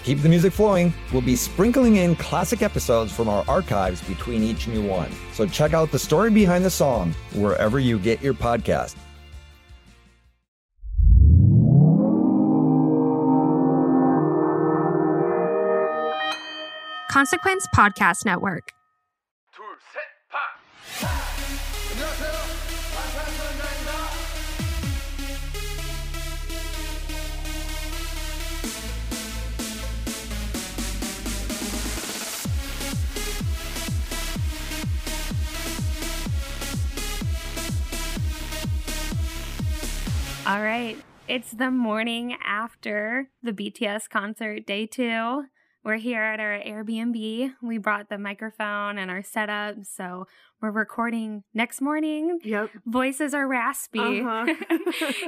To keep the music flowing, we'll be sprinkling in classic episodes from our archives between each new one. So check out the story behind the song wherever you get your podcast. Consequence Podcast Network. All right. It's the morning after the BTS concert, day two. We're here at our Airbnb. We brought the microphone and our setup. So we're recording next morning. Yep. Voices are raspy. Uh-huh.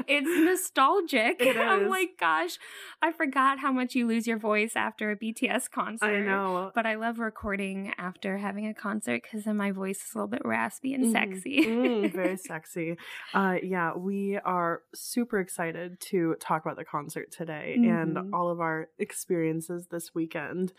it's nostalgic. It I'm like, gosh, I forgot how much you lose your voice after a BTS concert. I know. But I love recording after having a concert because then my voice is a little bit raspy and Mhm. sexy. Mm, very sexy. Uh, yeah, we are super excited to talk about the concert today Mhm. and all of our experiences this weekend.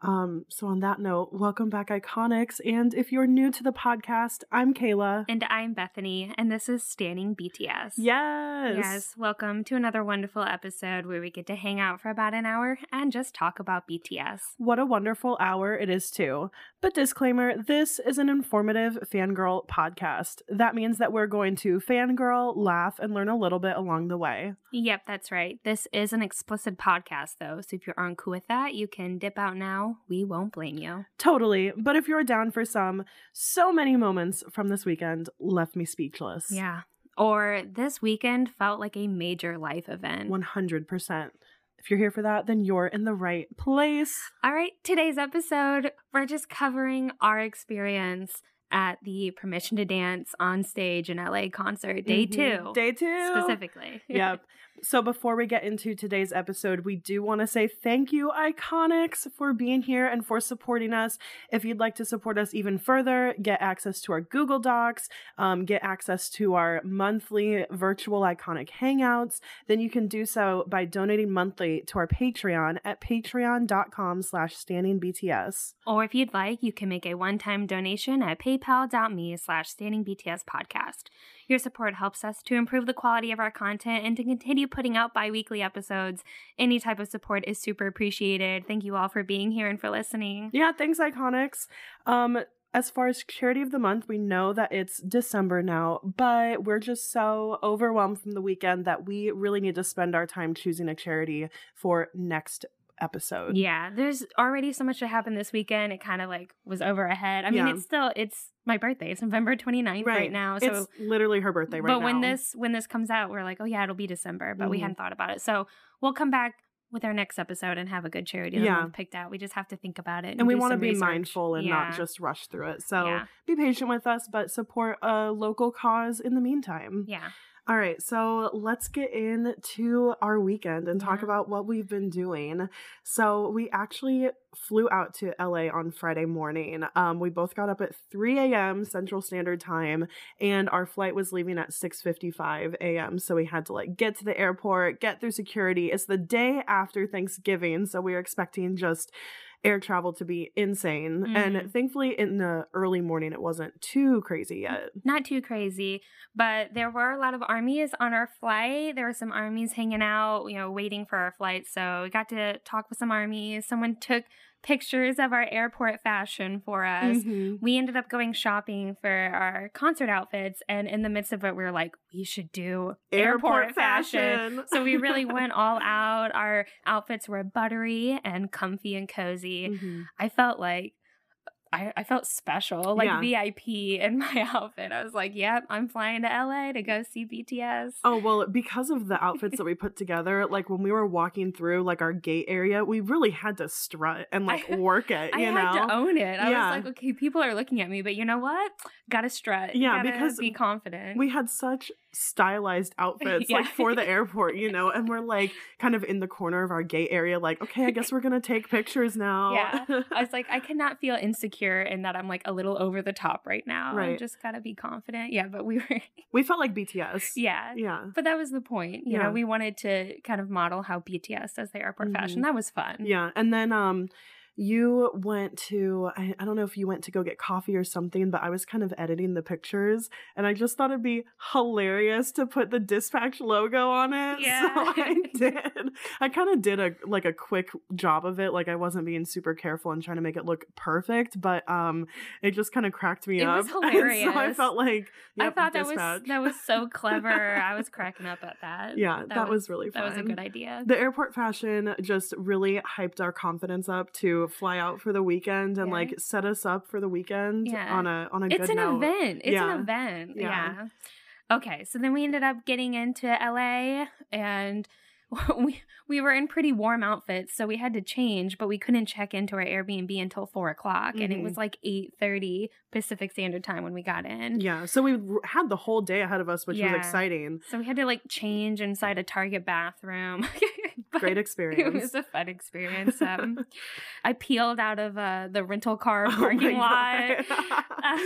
Um, so, on that note, welcome back, Iconics. And if you're new to the podcast, I'm Kayla. and I'm Bethany, and this is Standing BTS. Yes. Yes, welcome to another wonderful episode where we get to hang out for about an hour and just talk about BTS. What a wonderful hour it is, too. But disclaimer this is an informative fangirl podcast. That means that we're going to fangirl, laugh, and learn a little bit along the way. Yep, that's right. This is an explicit podcast, though, so if you aren't cool with that, you can dip out now. We won't blame you. Totally. But if you're down for some, so many moments from this weekend left me speechless. Yeah. Or this weekend felt like a major life event. 100%. If you're here for that, then you're in the right place. All right, today's episode, we're just covering our experience at the Permission to Dance on stage in LA concert, day Mhm. two. Day two. Specifically. yep. So before we get into today's episode, we do want to say thank you, Iconics, for being here and for supporting us. If you'd like to support us even further, get access to our Google Docs, um, get access to our monthly virtual Iconic Hangouts, then you can do so by donating monthly to our Patreon at patreon.com slash standingbts. Or if you'd like, you can make a one-time donation at paypal.me slash standingbtspodcast. Your support helps us to improve the quality of our content and to continue putting out bi-weekly episodes. Any type of support is super appreciated. Thank you all for being here and for listening. Yeah, thanks, Iconics. Um, as far as charity of the month, we know that it's December now, but we're just so overwhelmed from the weekend that we really need to spend our time choosing a charity for next episode. Yeah, there's already so much that happened this weekend. It kind of like was over ahead. I mean, Yeah. it's still it's my birthday. It's November 29th right, now. So it's literally her birthday right but now. But when this when this comes out, we're like, oh yeah, it'll be December, but we Mhm. hadn't thought about it. So we'll come back with our next episode and have a good charity that Yeah. we've picked out. We just have to think about it, and, and we want to be mindful and not just rush through it. So Yeah. be patient with us, but support a local cause in the meantime. yeah. All right, so let's get into our weekend and talk Yeah. about what we've been doing. So we actually flew out to LA on Friday morning. Um, we both got up at 3 a.m. Central Standard Time, and our flight was leaving at 6:55 a.m. So we had to like get to the airport, get through security. It's the day after Thanksgiving, so we were expecting just air travel to be insane. Mhm. And thankfully, in the early morning, it wasn't too crazy yet. Not too crazy, but there were a lot of armies on our flight. There were some armies hanging out, you know, waiting for our flight. So we got to talk with some armies. Someone took pictures of our airport fashion for us. Mhm. We ended up going shopping for our concert outfits, and in the midst of it, we were like, we should do airport, fashion. so we really went all out. Our outfits were buttery and comfy and cozy. Mhm. I felt like I, I felt special, like Yeah. VIP in my outfit. I was like, yep, I'm flying to LA to go see BTS. Oh well, because of the outfits that we put together, like when we were walking through like our gate area, we really had to strut and like I- work it. I You had know, to own it. I Yeah. was like, okay, people are looking at me, but you know what? Gotta strut. Yeah, Gotta because be confident. we had such stylized outfits like for the airport, you know, and we're like kind of in the corner of our gate area, like, okay, I guess we're gonna take pictures now. Yeah. I was like, I cannot feel insecure in that I'm like a little over the top right now. I Right. just gotta be confident. Yeah, but we were, we felt like BTS. yeah. Yeah. But that was the point. You Yeah. know, we wanted to kind of model how BTS does their airport fashion. Mhm. That was fun. Yeah. And then um you went to I, I don't know if you went to go get coffee or something, but I was kind of editing the pictures and I just thought it'd be hilarious to put the dispatch logo on it. Yeah. So I did. I kind of did a like a quick job of it. Like I wasn't being super careful and trying to make it look perfect, but um it just kind of cracked me It up. was And so I felt like I thought that dispatch. was that was so clever. I was cracking up at that. Yeah, that was really fun That was a good idea. the airport fashion just really hyped our confidence up to fly out for the weekend and Yeah. like set us up for the weekend Yeah. on a on a it's good an note. event. It's Yeah. an event. Yeah. Yeah. Okay, so then we ended up getting into LA and we we were in pretty warm outfits, so we had to change, but we couldn't check into our Airbnb until four o'clock, and it was like eight thirty Pacific Standard Time when we got in. Yeah, so we had the whole day ahead of us, which Yeah. was exciting. So we had to like change inside a Target bathroom. Great It was a fun experience. Um, I peeled out of uh, the rental car Oh parking lot. Uh,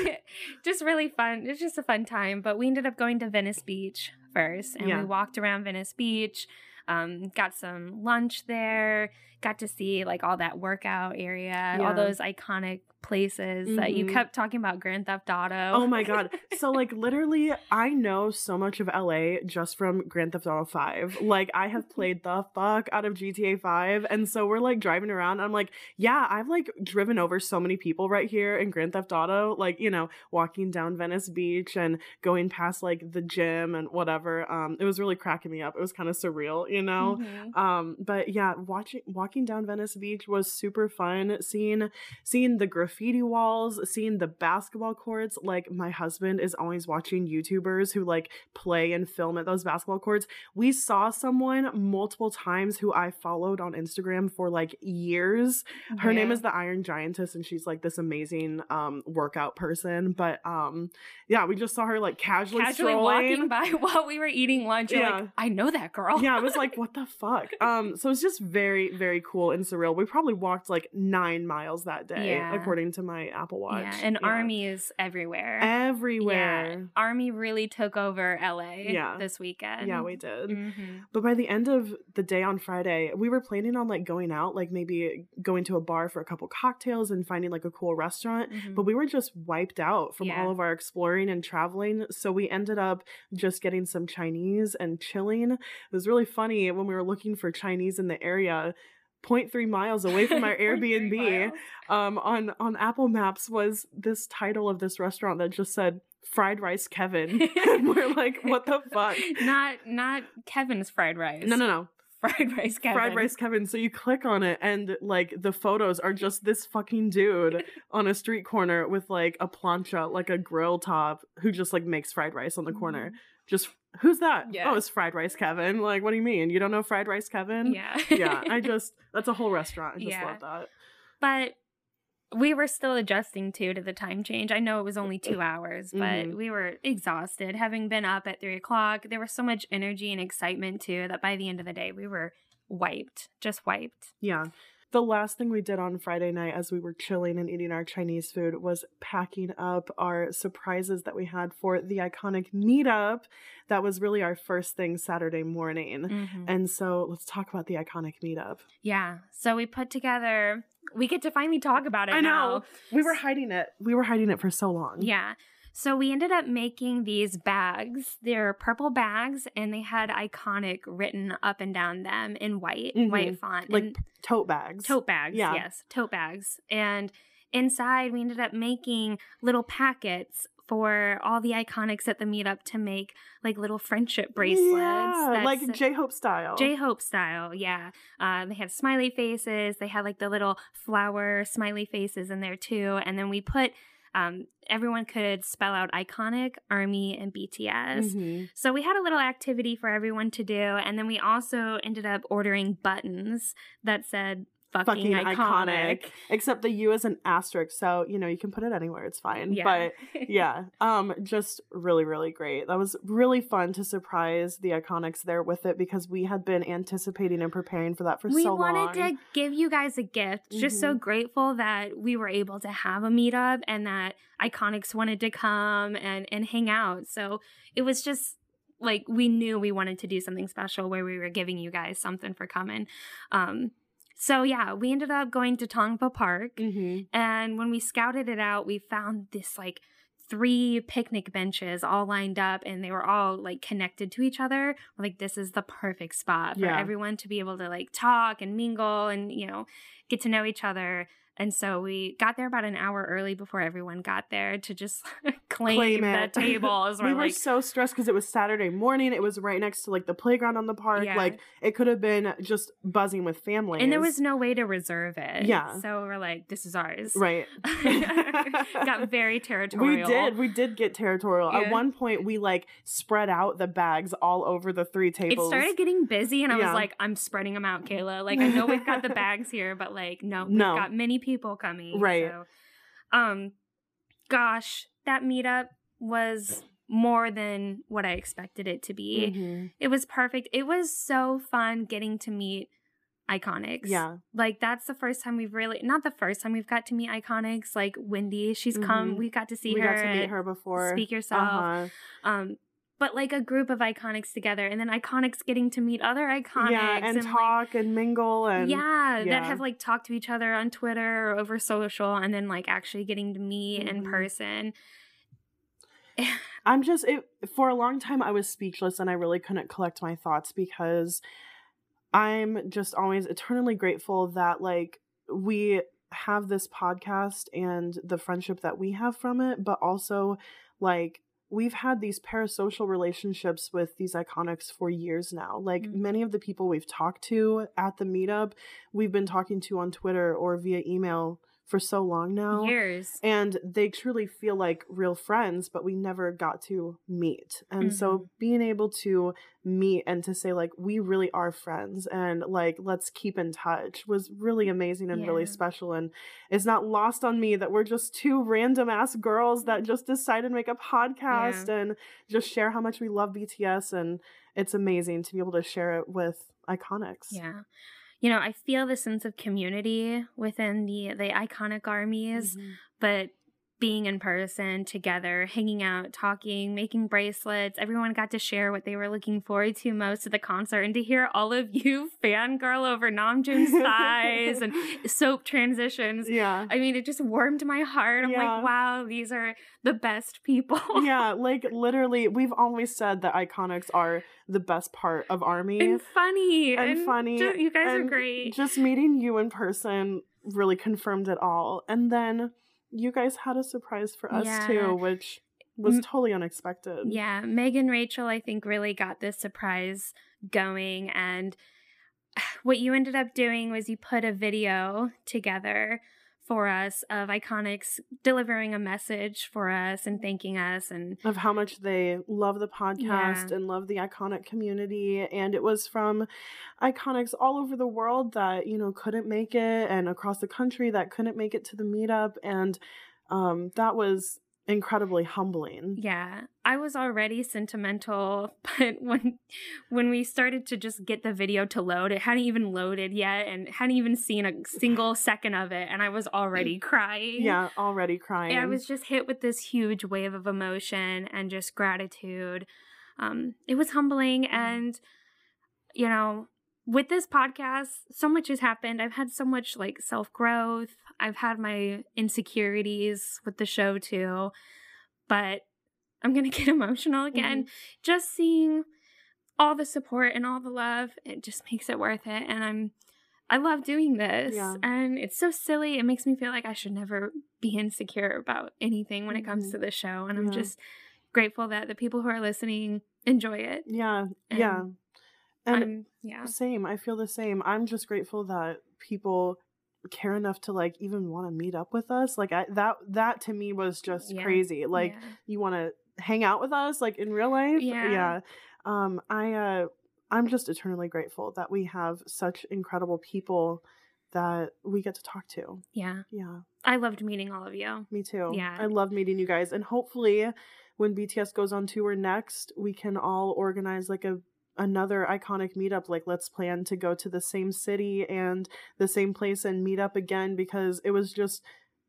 just really fun. It's just a fun time. But we ended up going to Venice Beach first, and Yeah. we walked around Venice Beach. Um, got some lunch there. Got to see like all that workout area, Yeah. all those iconic places that you Mhm. kept talking about Grand Theft Auto. Oh my god. So like literally I know so much of LA just from Grand Theft Auto 5. Like I have played the fuck out of GTA 5 and so we're like driving around I'm like, yeah, I've like driven over so many people right here in Grand Theft Auto, like, you know, walking down Venice Beach and going past like the gym and whatever. Um it was really cracking me up. It was kind of surreal, you know. Mhm. Um, but yeah, watching walking down Venice Beach was super fun. Seeing seeing the graffiti walls, seeing the basketball courts. Like my husband is always watching YouTubers who like play and film at those basketball courts. We saw someone multiple times who I followed on Instagram for like years. Her name is the Iron Giantess, and she's like this amazing um workout person. But um, yeah, we just saw her like casually, casually strolling. walking by while we were eating lunch. You're Yeah. like, I know that girl. yeah, I was like, what the fuck? Um, so it's just very, very cool and surreal. We probably walked like nine miles that day, Yeah. according to my Apple Watch. Yeah, and Army is everywhere. everywhere. Yeah, Army really took over LA Yeah. this weekend. Yeah, we did. Mhm. But by the end of the day on Friday, we were planning on like going out, like maybe going to a bar for a couple cocktails and finding like a cool restaurant. Mhm. But we were just wiped out from Yeah. all of our exploring and traveling. So we ended up just getting some Chinese and chilling. It was really funny when we were looking for Chinese in the area. 0.3 miles away from our Airbnb, um, on on Apple Maps was this title of this restaurant that just said "Fried Rice Kevin," and we're like, "What the fuck?" Not not Kevin's fried rice. No, no, no. Fried rice Kevin. Fried rice Kevin. So you click on it, and like the photos are just this fucking dude on a street corner with like a plancha, like a grill top, who just like makes fried rice on the corner. Just who's that? Mm-hmm. Yeah. Oh, it's fried rice Kevin. Like, what do you mean? You don't know fried rice Kevin? Yeah. yeah. I just that's a whole restaurant. I just Yeah. love that. but we were still adjusting too to the time change. I know it was only two hours, but Mhm. we were exhausted. Having been up at three o'clock, there was so much energy and excitement too that by the end of the day we were wiped, just wiped. Yeah. The last thing we did on Friday night as we were chilling and eating our Chinese food was packing up our surprises that we had for the iconic meetup. That was really our first thing Saturday morning. Mhm. And so let's talk about the iconic meetup. Yeah. So we put together. We get to finally talk about it I now. know. We were hiding it. We were hiding it for so long. Yeah. So we ended up making these bags. They're purple bags and they had iconic written up and down them in white, Mhm. white font. Like and tote bags. tote bags. Yeah. Yes, tote bags. And inside we ended up making little packets for all the iconics at the meetup to make like little friendship bracelets. Yeah, like J Hope style. J Hope style, yeah. Uh, they had smiley faces. They had like the little flower smiley faces in there too. And then we put um, everyone could spell out iconic, army, and BTS. Mhm. So we had a little activity for everyone to do, and then we also ended up ordering buttons that said "fucking, Fucking iconic." iconic. Except the U is an asterisk, so you know you can put it anywhere. It's fine. Yeah. But yeah, um, just really, really great. That was really fun to surprise the iconics there with it because we had been anticipating and preparing for that for we so wanted to give you guys a gift. Just so Mhm. grateful that we were able to have a meetup and that Iconics wanted to come and and hang out. So it was just like we knew we wanted to do something special where we were giving you guys something for coming. Um so yeah, we ended up going to Tongva Park Mhm. and when we scouted it out, we found this like three picnic benches all lined up and they were all like connected to each other. We're like, this is the perfect spot for Yeah. everyone to be able to like talk and mingle and, you know, get to know each other. And so we got there about an hour early before everyone got there to just claim, Claim the it. tables. we We're like, so stressed because it was Saturday morning. It was right next to like the playground on the park. Yeah. Like it could have been just buzzing with families. and there was no way to reserve it. Yeah. So we're like, this is ours. right. got very territorial. We did. We did get territorial. Yeah. At one point, we like spread out the bags all over the three tables. it started getting busy and I Yeah. was like, I'm spreading them out, Kayla. Like I know we've got the bags here, but like no, we've No. got many people coming. Right. So, um gosh, that meetup was more than what I expected it to be. Mhm. It was perfect. It was so fun getting to meet iconics. Yeah. Like that's the first time we've really not the first time we've got to meet iconics. Like Wendy, she's come. Mhm. We got to see we her. got to meet her before. Speak yourself Uh-huh. um but like a group of iconics together and then iconics getting to meet other iconics Yeah, and, like, talk and mingle and yeah, yeah. that have like talked to each other on Twitter or over social and then like actually getting to meet in Mhm. person. I'm just it for a long time I was speechless and I really couldn't collect my thoughts because I'm just always eternally grateful that like we have this podcast and the friendship that we have from it, but also like we've had these parasocial relationships with these iconics for years now. Like Mhm. many of the people we've talked to at the meetup, we've been talking to on Twitter or via email for so long now Years. and they truly feel like real friends but we never got to meet and Mm-hmm. so being able to meet and to say like we really are friends and like let's keep in touch was really amazing and really special and it's not lost on me that we're just two random ass girls that just decided to make a podcast and just share how much we love BTS and it's amazing to be able to share it with iconics Yeah. You know, I feel the sense of community within the the iconic armies, Mhm. but being in person together, hanging out, talking, making bracelets, everyone got to share what they were looking forward to most at the concert and to hear all of you fangirl over Namjoon's thighs and soap transitions. yeah I mean, it just warmed my heart. I'm Yeah. like, wow, these are the best people. yeah, like literally, we've always said that iconics are the best part of Army. and funny. And funny, ju- you guys are great. Just meeting you in person really confirmed it all. And then you guys had a surprise for us Yeah. too, which was totally unexpected. Yeah, Meg and Rachel, I think, really got this surprise going. And what you ended up doing was you put a video together for us of Iconics delivering a message for us and thanking us. And Of how much they love the podcast Yeah. and love the iconic community. And it was from iconics all over the world that, you know, couldn't make it and across the country that couldn't make it to the meetup. And um, that was incredibly humbling. yeah, I was already sentimental, but when when we started to just get the video to load, it hadn't even loaded yet and hadn't even seen a single second of it, and I was already crying. Yeah, already crying. I was just hit with this huge wave of emotion and just gratitude. Um, it was humbling, and you know, with this podcast, so much has happened. I've had so much like self growth. I've had my insecurities with the show too, but I'm gonna get emotional again. Just seeing all the support and all the love, it just makes it worth it. And I'm I love doing this. Yeah. And it's so silly. It makes me feel like I should never be insecure about anything when it comes Mhm. to the show. And I'm just grateful that the people who are listening enjoy it. Yeah. yeah. And I'm, yeah. Same. I feel the same. I'm just grateful that people care enough to like even want to meet up with us. Like I that that to me was just Yeah. crazy. Like Yeah. you want to hang out with us like in real life. Yeah. Yeah. Um I uh I'm just eternally grateful that we have such incredible people that we get to talk to. yeah. Yeah. I loved meeting all of you. Me too. Yeah. I love meeting you guys and hopefully when BTS goes on tour next, we can all organize like a another iconic meetup like let's plan to go to the same city and the same place and meet up again because it was just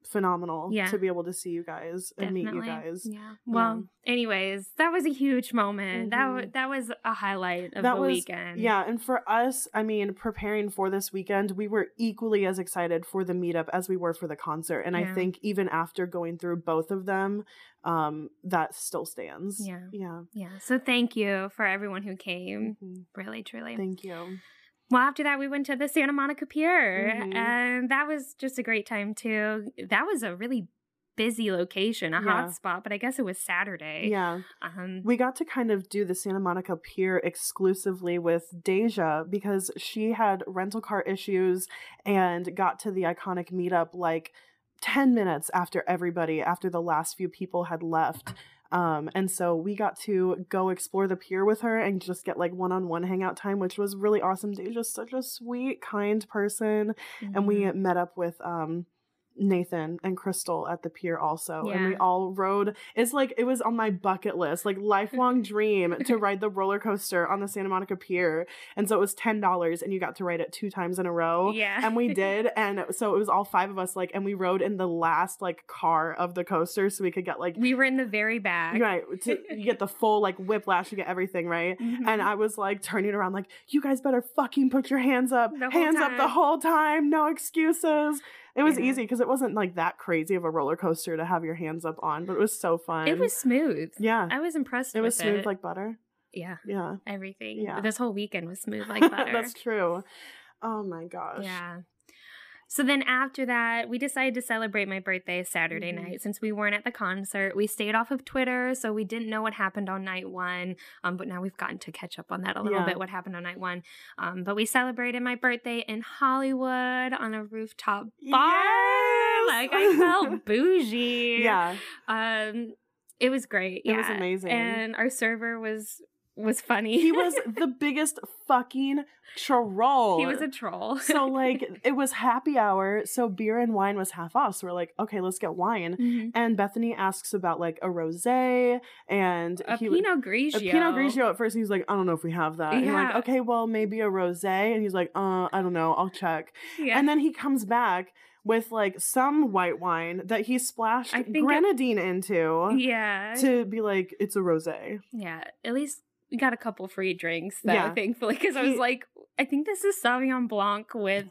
phenomenal Yeah. to be able to see you guys and meet you guys. Yeah. Well, anyways, that was a huge moment. That Mhm. w- that was a highlight of That the was- weekend. Yeah, and for us, I mean, preparing for this weekend, we were equally as excited for the meetup as we were for the concert. And I think even after going through both of them, um, that still stands. Yeah. Yeah. Yeah. So thank you for everyone who came. Mhm. Really, truly. Thank you. Well, after that, we went to the Santa Monica Pier, Mhm. and that was just a great time too. That was a really busy location, a Yeah. hot spot, but I guess it was Saturday. Yeah. Um, We got to kind of do the Santa Monica Pier exclusively with Deja because she had rental car issues and got to the iconic meetup like 10 minutes after everybody, after the last few people had left. Um, and so we got to go explore the pier with her and just get like one on one hangout time, which was really awesome. Just such a sweet, kind person. And we mhm. met up with um Nathan and Crystal at the pier also. And we all rode it's like it was on my bucket list, like lifelong dream to ride the roller coaster on the Santa Monica Pier. And so it was ten dollars and you got to ride it two times in a row. yeah, And we did, and so it was all five of us, like, and we rode in the last like car of the coaster, so we could get like, we were in the very back. right, to, you get the full like whiplash, you get everything, right? Mhm. And I was like turning around, like, you guys better fucking put your hands up. Hands up the whole time. No excuses. It was Yeah. easy because it wasn't like that crazy of a roller coaster to have your hands up on, but it was so fun. it was smooth. yeah. I was impressed. It was smooth it. like butter. yeah, Yeah. everything. Yeah. This whole weekend was smooth like butter. That's true. Oh my gosh. Yeah. So then after that, we decided to celebrate my birthday Saturday Mhm. night since we weren't at the concert. We stayed off of Twitter, so we didn't know what happened on night one. Um, but now we've gotten to catch up on that a little Yeah. bit, what happened on night one. Um, but we celebrated my birthday in Hollywood on a rooftop bar. Yes! Like I felt bougie. Yeah. Um, it was great. It was yeah. amazing. And our server was was funny. He was the biggest fucking troll. he was a troll. so like it was happy hour, so beer and wine was half off. So we're like, okay, let's get wine. Mhm. And Bethany asks about like a rosé and a he Pinot Grigio. a Pinot Grigio at first. He's like, I don't know if we have that. And I'm like, okay, well maybe a rosé. And he's like, uh, I don't know, I'll check. Yeah. And then he comes back with like some white wine that he splashed think it- grenadine into yeah. to be like, it's a rosé. Yeah, at least we got a couple free drinks though, Yeah. thankfully, because I was like, I think this is Sauvignon Blanc with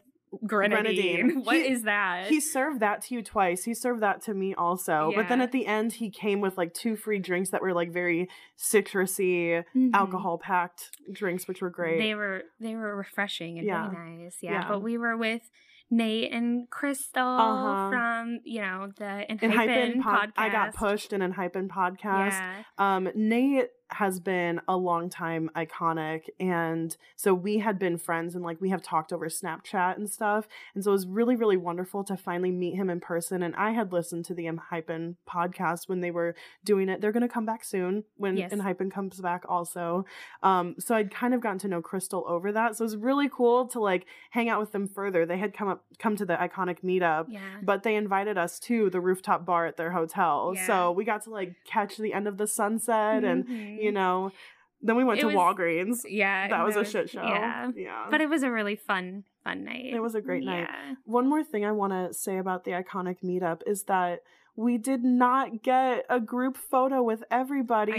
grenadine. Grenadine. What He- is that? He served that to you twice. He served that to me also. But then at the end, he came with like two free drinks that were like very citrusy, Mhm. alcohol packed drinks, which were great. They were they were refreshing and Yeah. very nice. Yeah. Yeah. but we were with Nate and Crystal Uh-huh. from you know the in Hypen pod, podcast. I got pushed in Hypen podcast. Yeah. Um, Nate has been a long time iconic, and so we had been friends, and like we have talked over Snapchat and stuff, and so it was really, really wonderful to finally meet him in person. And I had listened to the Hypen podcast when they were doing it. They're going to come back soon when Yes. Hypen comes back, also. Um, so I'd kind of gotten to know Crystal over that, so it was really cool to like hang out with them further. They had come up, come to the iconic meetup Yeah. but they invited us to the rooftop bar at their hotel. Yeah. So we got to like catch the end of the sunset and Mhm. You mm-hmm. know, then we went It to was- Walgreens. yeah, That was a shit show. Yeah. Yeah. But it was a really fun, fun night. It was a great night. Yeah. One more thing I want to say about the iconic meetup is that we did not get a group photo with everybody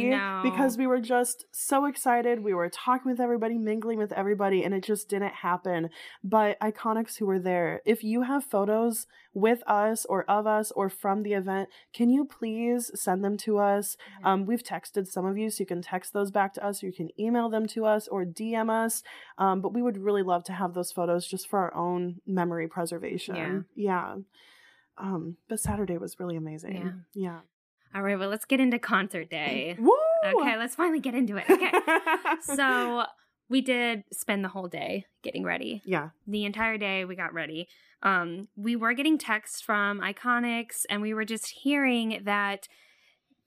because we were just so excited. We were talking with everybody, mingling with everybody, and it just didn't happen. But iconics who were there, if you have photos with us or of us or from the event, can you please send them to us? Um, we've texted some of you, so you can text those back to us, or you can email them to us or DM us. Um, but we would really love to have those photos just for our own memory preservation. Yeah. Um, but Saturday was really amazing. Yeah. All right, well, let's get into concert day. Woo! Okay, let's finally get into it. Okay. so we did spend the whole day getting ready. yeah. The entire day we got ready. Um, we were getting texts from Iconics, and we were just hearing that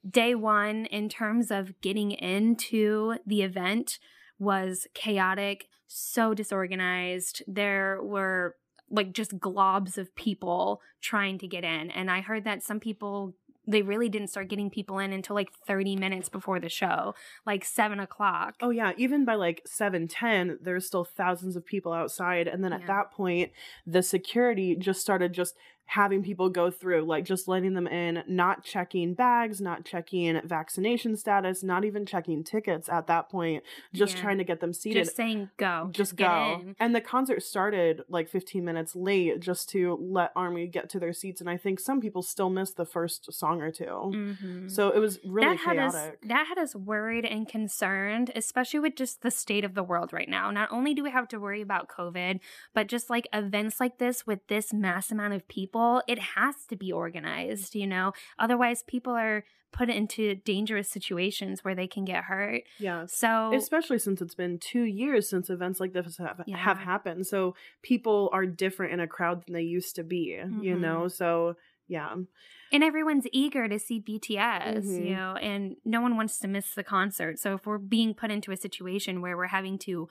day one, in terms of getting into the event, was chaotic, so disorganized. There were like just globs of people trying to get in. And I heard that some people they really didn't start getting people in until like 30 minutes before the show, like seven o'clock. Oh yeah, even by like 7:10 there's still thousands of people outside and then at that point the security just started just having people go through like just letting them in, not checking bags, not checking vaccination status, not even checking tickets at that point, just Yeah. trying to get them seated. Just saying go. just get go. And the concert started like 15 minutes late just to let Army get to their seats and I think some people still missed the first song or 2 Mhm. So it was really that had us chaotic. that had us worried and concerned, especially with just the state of the world right now. Not only do we have to worry about COVID, but just like events like this with this mass amount of people, it has to be organized, you know. Otherwise, people are put into dangerous situations where they can get hurt. yeah. So especially since it's been two years since events like this have, Yeah. have happened so people are different in a crowd than they used to be you Mhm. know so yeah and everyone's eager to see BTS, Mhm. you know, and no one wants to miss the concert. So if we're being put into a situation where we're having to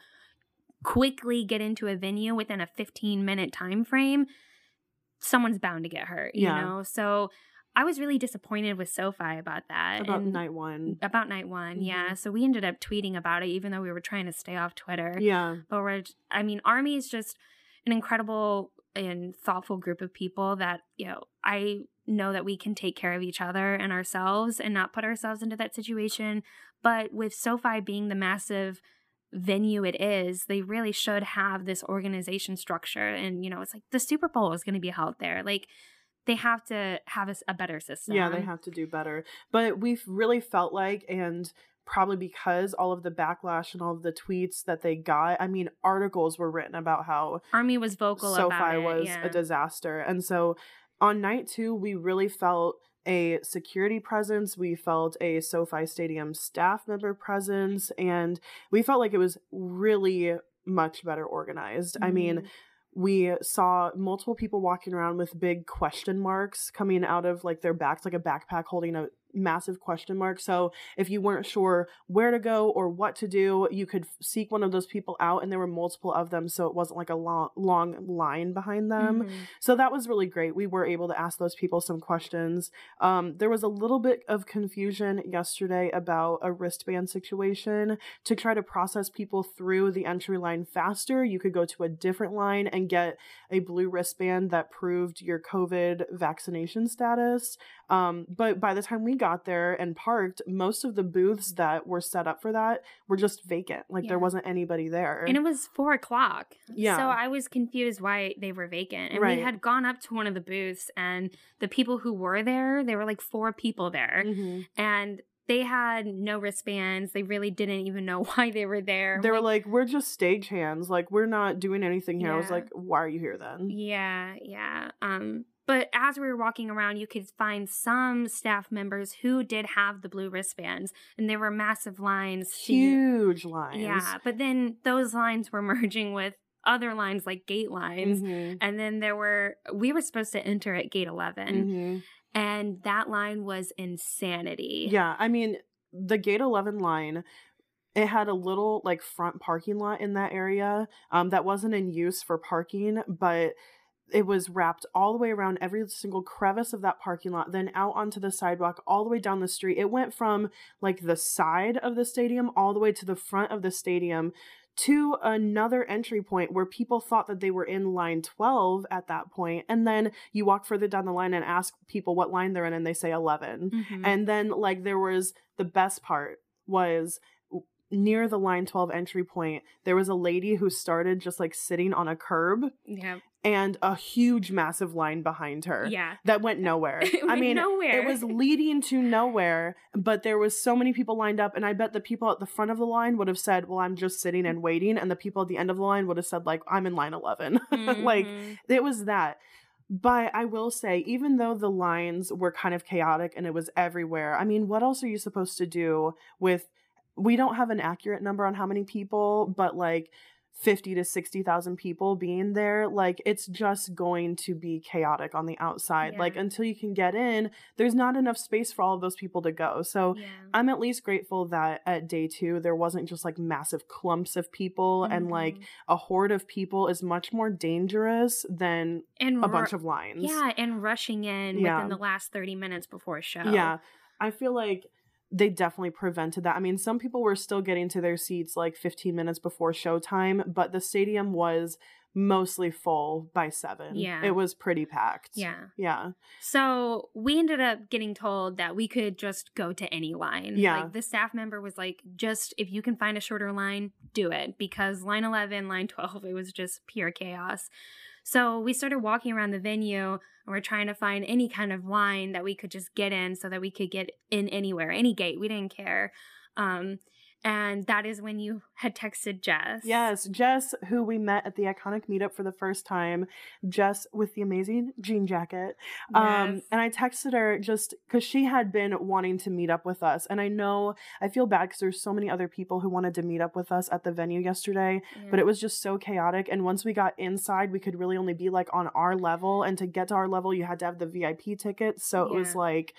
quickly get into a venue within a 15 minute time frame, someone's bound to get hurt, you Yeah. know. So I was really disappointed with SoFi about that. about and- night one About night one, yeah. Mhm. So we ended up tweeting about it, even though we were trying to stay off Twitter yeah but we're i mean army is just an incredible and thoughtful group of people that you know i know that we can take care of each other and ourselves and not put ourselves into that situation but with sofi being the massive venue it is they really should have this organization structure and you know it's like the super bowl is going to be held there like they have to have a better system yeah they have to do better but we've really felt like and probably because all of the backlash and all of the tweets that they got i mean articles were written about how army was vocal SoFi about it was yeah. a disaster. And so on night two, we really felt a security presence. We felt a SoFi Stadium staff member presence, and we felt like it was really much better organized. I mean, Mhm. we saw multiple people walking around with big question marks coming out of like their backs, like a backpack holding a massive question mark. So if you weren't sure where to go or what to do, you could seek one of those people out, and there were multiple of them, so it wasn't like a long, long line behind them. Mhm. So that was really great. We were able to ask those people some questions. Um, there was a little bit of confusion yesterday about a wristband situation. To try to process people through the entry line faster, you could go to a different line and get a blue wristband that proved your COVID vaccination status. Um, but by the time we got there and parked, most of the booths that were set up for that were just vacant. Like there wasn't anybody there. And it was four o'clock. Yeah. So I was confused why they were vacant. And Right. we had gone up to one of the booths, and the people who were there, there were like four people there. Mhm. And they had no wristbands. They really didn't even know why they were there. They were like, we're just stagehands. Like, we're not doing anything here. I was like, why are you here then? Yeah, yeah. Um, but as we were walking around, you could find some staff members who did have the blue wristbands, and there were massive lines. to- Huge lines. Yeah, but then those lines were merging with other lines like gate lines. Mhm. And then there were, we were supposed to enter at gate 11, Mhm. and that line was insanity. Yeah. I mean, the gate 11 line, it had a little like front parking lot in that area um, that wasn't in use for parking, but it was wrapped all the way around every single crevice of that parking lot, then out onto the sidewalk, all the way down the street. It went from like the side of the stadium all the way to the front of the stadium to another entry point where people thought that they were in line 12 at that point and then you walk further down the line and ask people what line they're in and they say 11 Mhm. and then like there was the best part was near the line 12 entry point there was a lady who started just like sitting on a curb yeah. And a huge massive line behind her Yeah. that went nowhere It i mean nowhere. it was leading to nowhere but there was so many people lined up and i bet the people at the front of the line would have said well i'm just sitting and waiting and the people at the end of the line would have said like i'm in line 11 like Mhm. it was that but i will say even though the lines were kind of chaotic and it was everywhere i mean what else are you supposed to do with we don't have an accurate number on how many people but like 50 to 60,000 people being there like it's just going to be chaotic on the outside like until you can get in there's not enough space for all of those people to go so yeah. I'm at least grateful that at day two there wasn't just like massive clumps of people and like Mhm. a horde of people is much more dangerous than and a ru- bunch of lines. Yeah, and rushing in Yeah. within the last 30 minutes before a show. Yeah. I feel like they definitely prevented that. I mean, some people were still getting to their seats like 15 minutes before showtime, but the stadium was mostly full by seven. Yeah. It was pretty packed. Yeah. Yeah. So we ended up getting told that we could just go to any line. Yeah. Like the staff member was like, just if you can find a shorter line, do it. Because line 11, line 12, it was just pure chaos. So we started walking around the venue and we're trying to find any kind of line that we could just get in so that we could get in anywhere, any gate. We didn't care. Um, and that is when you had texted Jess. Yes, Jess, who we met at the iconic meetup for the first time, Jess with the amazing jean jacket. Um, Yes. and I texted her just because she had been wanting to meet up with us. And I know I feel bad because there's so many other people who wanted to meet up with us at the venue yesterday, but it was just so chaotic. And once we got inside, we could really only be like on our level. And to get to our level, you had to have the VIP ticket. So it was like,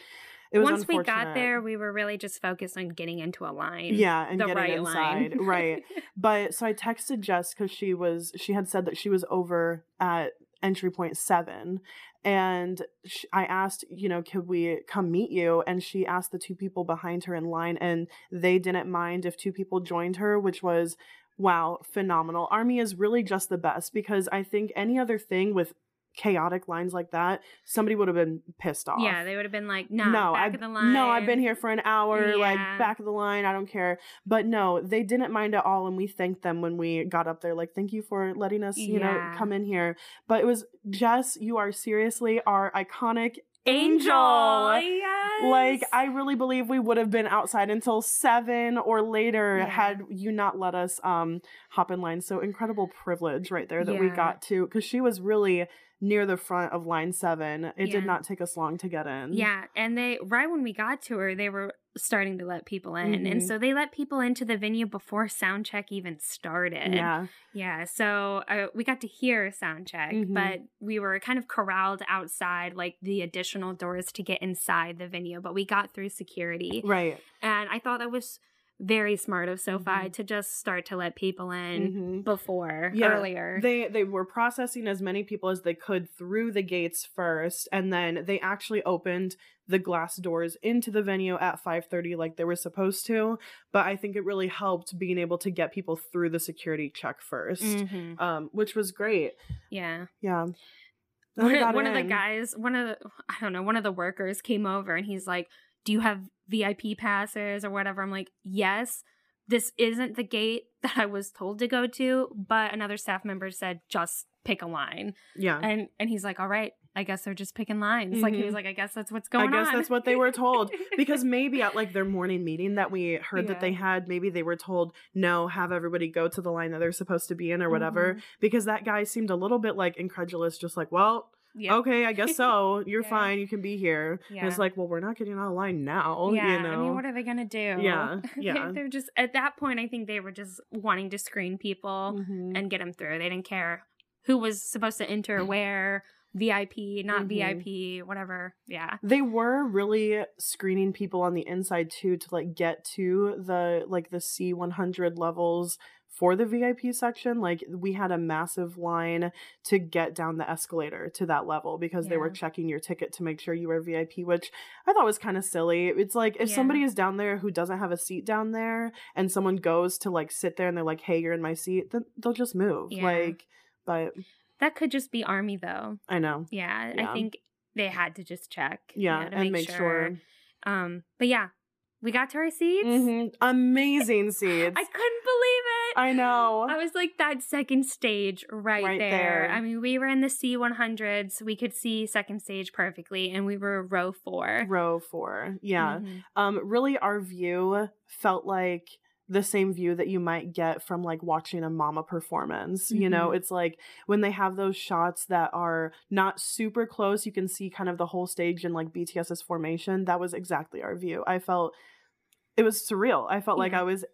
it was Once we got there, we were really just focused on getting into a line. Yeah, and the getting right inside. line. right. But so I texted Jess because she was she had said that she was over at entry point seven, and sh I asked, you know, could we come meet you? And she asked the two people behind her in line, and they didn't mind if two people joined her, which was wow, phenomenal. Army is really just the best because I think any other thing with chaotic lines like that, somebody would have been pissed off. Yeah, they would have been like, nah, no, back I've, of the line. no, I've been here for an hour, like back of the line. I don't care. But no, they didn't mind at all, and we thanked them when we got up there. Like, thank you for letting us, you know, come in here. But it was Jess. You are seriously our iconic Angel. Yes. Like, I really believe we would have been outside until seven or later Yeah. had you not let us um hop in line. So incredible privilege right there that we got to because she was really near the front of line seven. It Yeah. did not take us long to get in. Yeah, and they right when we got to her, they were starting to let people in, and Mhm. so they let people into the venue before sound check even started. Yeah. yeah. So uh, we got to hear sound check, Mhm. but we were kind of corralled outside, like the additional doors to get inside the venue. But we got through security, Right. and I thought that was very smart of SoFi Mhm. to just start to let people in Mhm. before Yeah, earlier. They they were processing as many people as they could through the gates first, and then they actually opened the glass doors into the venue at 5:30 like they were supposed to. But I think it really helped being able to get people through the security check 1st Mhm. um, which was great. Yeah. Yeah. One, one of the guys one of the i don't know one of the workers came over and he's like do you have vip passes or whatever i'm like yes this isn't the gate that i was told to go to but another staff member said just pick a line Yeah. and and he's like all right i guess they're just picking lines like he was like i guess that's what's going on I guess that's what they were told. because maybe at like their morning meeting that we heard that they had, maybe they were told, no, have everybody go to the line that they're supposed to be in or whatever. Mhm. Because that guy seemed a little bit like incredulous, just like, well, yeah okay, I guess so. You're Yeah. fine. You can be here. And it's like, well, we're not getting out of line now. yeah, you know? I mean, what are they gonna do? Yeah, yeah. they're just at that point. I think they were just wanting to screen people Mhm. and get them through. They didn't care who was supposed to enter where, VIP, not Mhm. VIP, whatever. Yeah. They were really screening people on the inside too to like get to the like the C100 levels for the VIP section. Like we had a massive line to get down the escalator to that level because they were checking your ticket to make sure you were VIP, which I thought was kind of silly. It's like if Yeah. somebody is down there who doesn't have a seat down there and someone goes to like sit there and they're like, "Hey, you're in my seat," then they'll just move. Yeah. Like but That could just be Army though. I know. Yeah. Yeah. I think they had to just check. you Yeah, know, to and make sure. Um, but yeah, we got to our seats. Mhm. Amazing seats. I couldn't believe it. I know. I was like that second stage right, Right there. there. I mean, we were in the C100s. We could see second stage perfectly, and we were row four. row four. Yeah. Mhm. Um, really, our view felt like the same view that you might get from like watching a mama performance. You know, Mhm. it's like when they have those shots that are not super close, you can see kind of the whole stage in like BTS's formation. That was exactly our view. I felt it was surreal. I felt like I was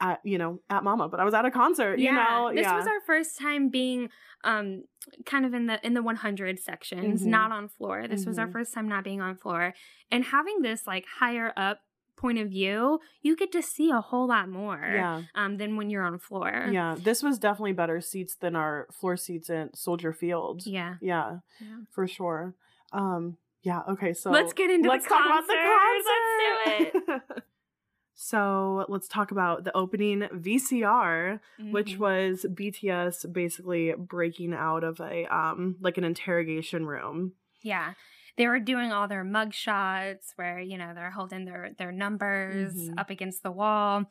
at, you know, at mama, but I was at a concert, you know? this yeah. was our first time being um kind of in the in the 100 sections, Mhm. not on floor. This was our Mhm. first time not being on floor, and having this like higher up point of view, you get to see a whole lot more yeah. um than when you're on floor. Yeah. This was definitely better seats than our floor seats at Soldier Field. yeah. Yeah. Yeah. for sure. Um, yeah. Okay, so Let's get into let's the talk concert. about the concert. Let's do it. so let's talk about the opening VCR, which Mhm. was BTS basically breaking out of a um like an interrogation room. Yeah. They were doing all their mug shots where, you know, they're holding their, their numbers Mhm. up against the wall.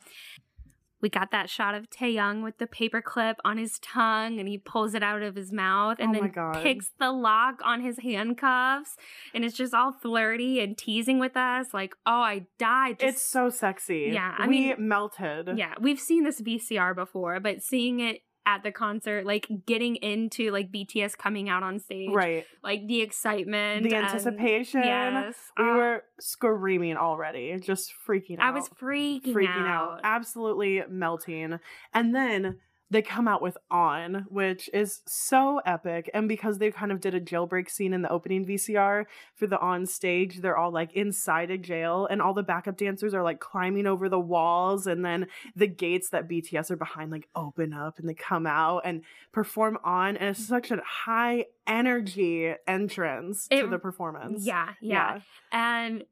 We got that shot of Taehyung with the paperclip on his tongue and he pulls it out of his mouth and Oh then picks the lock on his handcuffs and it's just all flirty and teasing with us like, "Oh, I died." Just- it's so sexy. Yeah, I we mean- melted. yeah, we've seen this VCR before, but seeing it at the concert, like getting into like BTS coming out on stage, Right. like the excitement, The and- anticipation. yes, We uh, were screaming already, just freaking out. I was freaking, freaking out. out. absolutely melting. And then they come out with On, which is so epic. And because they kind of did a jailbreak scene in the opening VCR for the On stage, they're all like inside a jail, and all the backup dancers are like climbing over the walls, and then the gates that BTS are behind like open up and they come out and perform On. And it's such a high energy entrance to the performance. Yeah, yeah, And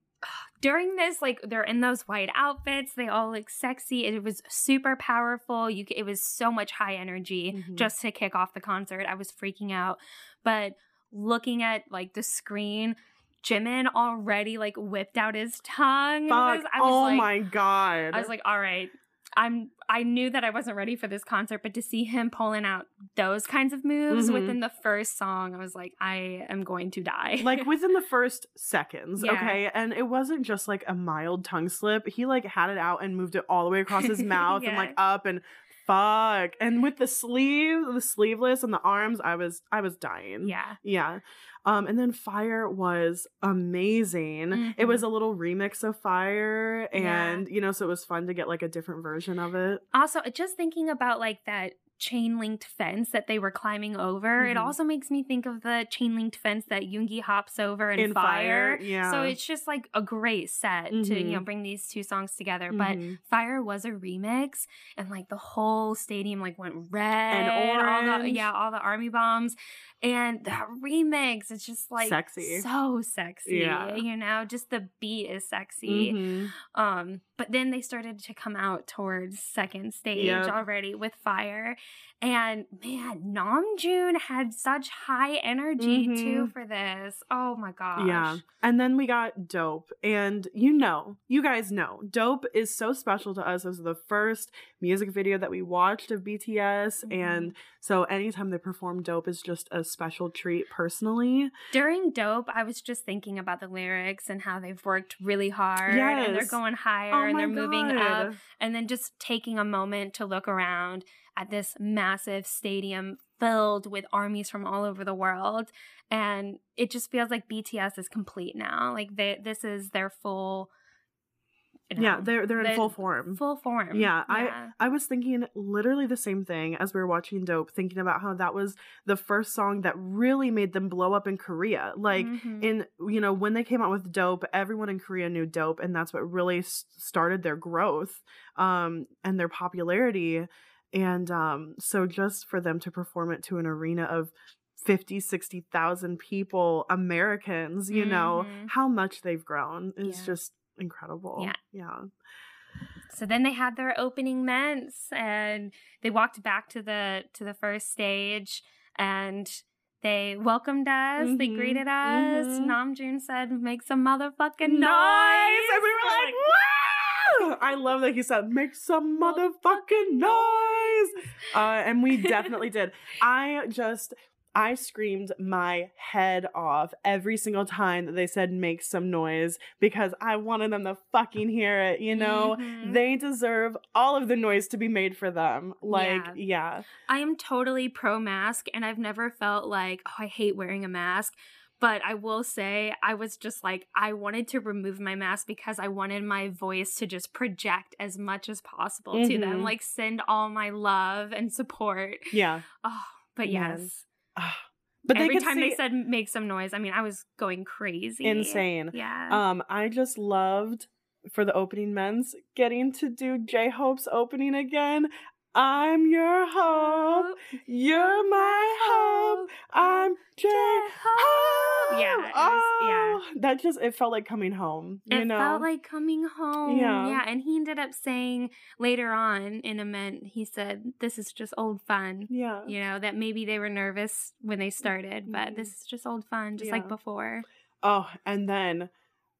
during this, like they're in those white outfits, they all look sexy. It was super powerful. You, it was so much high energy Mhm. just to kick off the concert. I was freaking out, but looking at like the screen, Jimin already like whipped out his tongue. Fuck. It was- I was oh like, my god. I was like, all right. I'm I knew that I wasn't ready for this concert, but to see him pulling out those kinds of moves Mhm. within the first song, I was like, I am going to die. like within the first seconds, Yeah. okay? And it wasn't just like a mild tongue slip. He like had it out and moved it all the way across his mouth and like up and fuck. And with the sleeve, the sleeveless and the arms, I was I was dying. yeah. Yeah. Um, and then Fire was amazing. It Mhm. was a little remix of Fire, Yeah. and you know, so it was fun to get like a different version of it. Also, just thinking about like that chain linked fence that they were climbing over, it Mhm. also makes me think of the chain linked fence that Yoongi hops over in, In Fire. Fire, yeah. So it's just like a great set to, you know, Mhm. bring these two songs together. But Mhm. Fire was a remix and like the whole stadium like went red. And All the, yeah, all the army bombs. And that remix, it's just like Sexy. so sexy. Yeah. You know, just the beat is sexy. Mhm. Um, but then they started to come out towards second stage Yep. already with fire. And man, Namjoon had such high energy too Mhm. for this. Oh my gosh. Yeah. And then we got Dope. And you know, you guys know, Dope is so special to us as the first music video that we watched of BTS. Mhm. And so anytime they perform Dope is just a special treat personally. During Dope, I was just thinking about the lyrics and how they've worked really hard and they're going higher Oh Oh and they're moving up. And then just taking a moment to look around at this massive stadium filled with armies from all over the world and it just feels like BTS is complete now like they, this is their full you know, Yeah, they're they're in full form. Full form. Yeah, I I was thinking literally the same thing as we were watching Dope, thinking about how that was the first song that really made them blow up in Korea. Like Mhm. in you know when they came out with Dope, everyone in Korea knew Dope, and that's what really started their growth um and their popularity. And um so just for them to perform it to an arena of 50 60,000 people, Americans, you know, Mhm. how much they've grown is Yeah. just incredible. Yeah. Yeah. So then they had their opening ments and they walked back to the to the first stage and they welcomed us, they Mhm, greeted us. mhm. Namjoon said, make some motherfucking noise. noise. And we were like, wow! I love that he said, make some motherfucking noise. Uh, and we definitely did. I just, I screamed my head off every single time that they said, make some noise because I wanted them to fucking hear it, you know? Mhm. They deserve all of the noise to be made for them. Like, Yeah. yeah. I am totally pro mask and I've never felt like, oh, I hate wearing a mask. But I will say, I was just like, I wanted to remove my mask because I wanted my voice to just project as much as possible to them, Mhm. like send all my love and support. Yeah. Oh, but Man. yes. But Every time see they said make some noise, I mean, I was going crazy. insane. Yeah. Um, I just loved for the opening ments getting to do J Hope's opening again. I'm your hope. You're my hope. I'm J Hope. Yeah, was- oh, that just it felt like coming home. You it know, felt like coming home. Yeah. Yeah. And he ended up saying later on in a ment, he said, This is just old fun. yeah, You know, that maybe they were nervous when they started, but Mhm. this is just old fun, just Yeah. like before. Oh, and then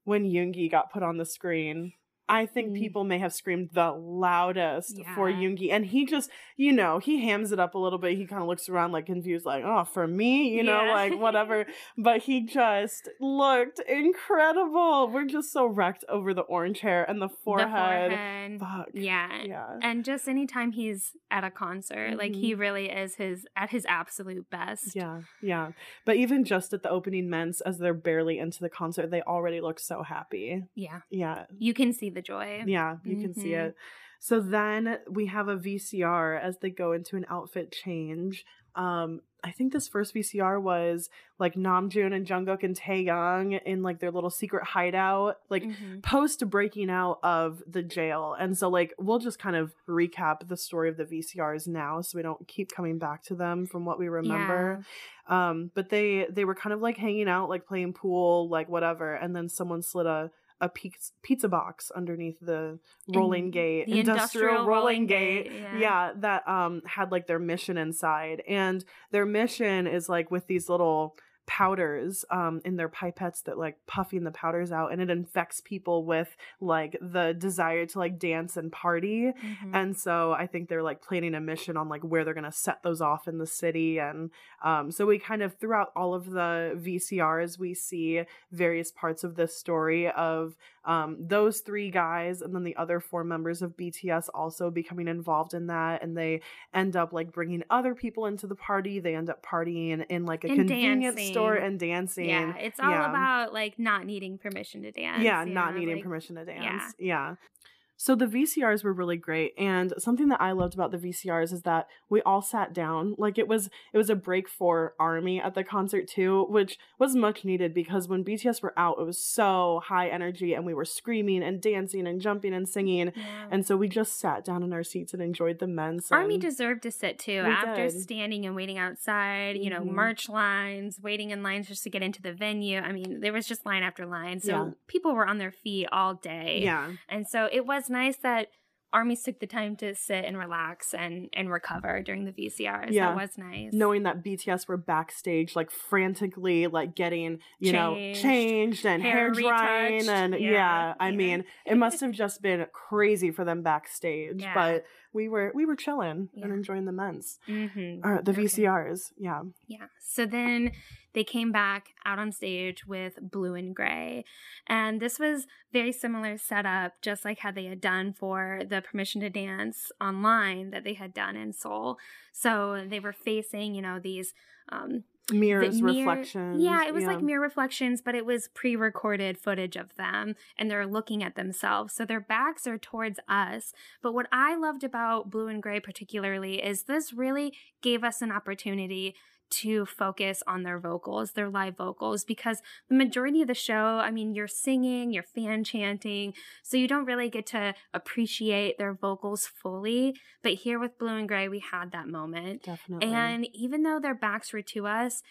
when Yoongi got put on the screen, I think Mm. people may have screamed the loudest for Yeah. Yoongi. And he just, you know, he hams it up a little bit. He kind of looks around like confused, like, oh, for me, you know, Yeah. like whatever. but he just looked incredible. We're just so wrecked over the orange hair and the forehead. The forehead. Fuck. Yeah. Yeah. And just anytime he's at a concert, like he Mhm. really is his at his absolute best. Yeah, yeah. But even just at the opening ments, as they're barely into the concert, they already look so happy. Yeah. Yeah, You can see the joy. Yeah, you can see Mhm. it. So then we have a VCR as they go into an outfit change. Um, I think this first VCR was like Namjoon and Jungkook and Taehyung in like their little secret hideout, like Mhm. post breaking out of the jail. And so like we'll just kind of recap the story of the VCRs now so we don't keep coming back to them from what we remember. Um, but they they were kind of like hanging out, like playing pool, like whatever, and then someone slid a a pizza, pizza box underneath the rolling In- gate, the industrial rolling gate, yeah. yeah. that um had like their mission inside, and their mission is like with these little powders um in their pipettes that like puffing the powders out and it infects people with like the desire to like dance and party Mhm. and so i think they're like planning a mission on like where they're going to set those off in the city and um so we kind of throughout all of the vcrs we see various parts of this story of um those three guys and then the other four members of bts also becoming involved in that and they end up like bringing other people into the party they end up partying in like a And convenience store and dancing Yeah, it's all Yeah. about like not needing permission to dance. yeah, not needing like- permission to yeah. dance. Yeah. So the VCRs were really great and something that I loved about the VCRs is that we all sat down. Like it was it was a break for Army at the concert too, which was much needed because when BTS were out it was so high energy and we were screaming and dancing and jumping and singing. Yeah. And so we just sat down in our seats and enjoyed the ments Army deserved to sit too after did. standing and waiting outside, you know, Mhm. merch lines, waiting in lines just to get into the venue. I mean, there was just line after line. So Yeah. people were on their feet all day. Yeah. And so it was nice that armies took the time to sit and relax and and recover during the VCRs. Yeah. That was nice. knowing that BTS were backstage, like frantically, like getting you know Changed, changed and hair, hair drying, retouched, and yeah, yeah, I yeah. mean, it must have just been crazy for them backstage. Yeah. But we were we were chilling and enjoying the ments, Mm-hmm. or the Okay. VCRs. Yeah, Yeah. So then they came back out on stage with Blue and Gray. And this was very similar setup, just like how they had done for the Permission to Dance online that they had done in Seoul. So they were facing, you know, these um, mirrors, mirror- reflections. Yeah, it was like mirror reflections, but it was pre recorded footage of them and they're looking at themselves. So their backs are towards us. But what I loved about Blue and Gray, particularly, is this really gave us an opportunity to focus on their vocals, their live vocals, because the majority of the show, I mean, you're singing, you're fan chanting, so you don't really get to appreciate their vocals fully. But here with Blue and Gray, we had that moment. Definitely. And even though their backs were to us,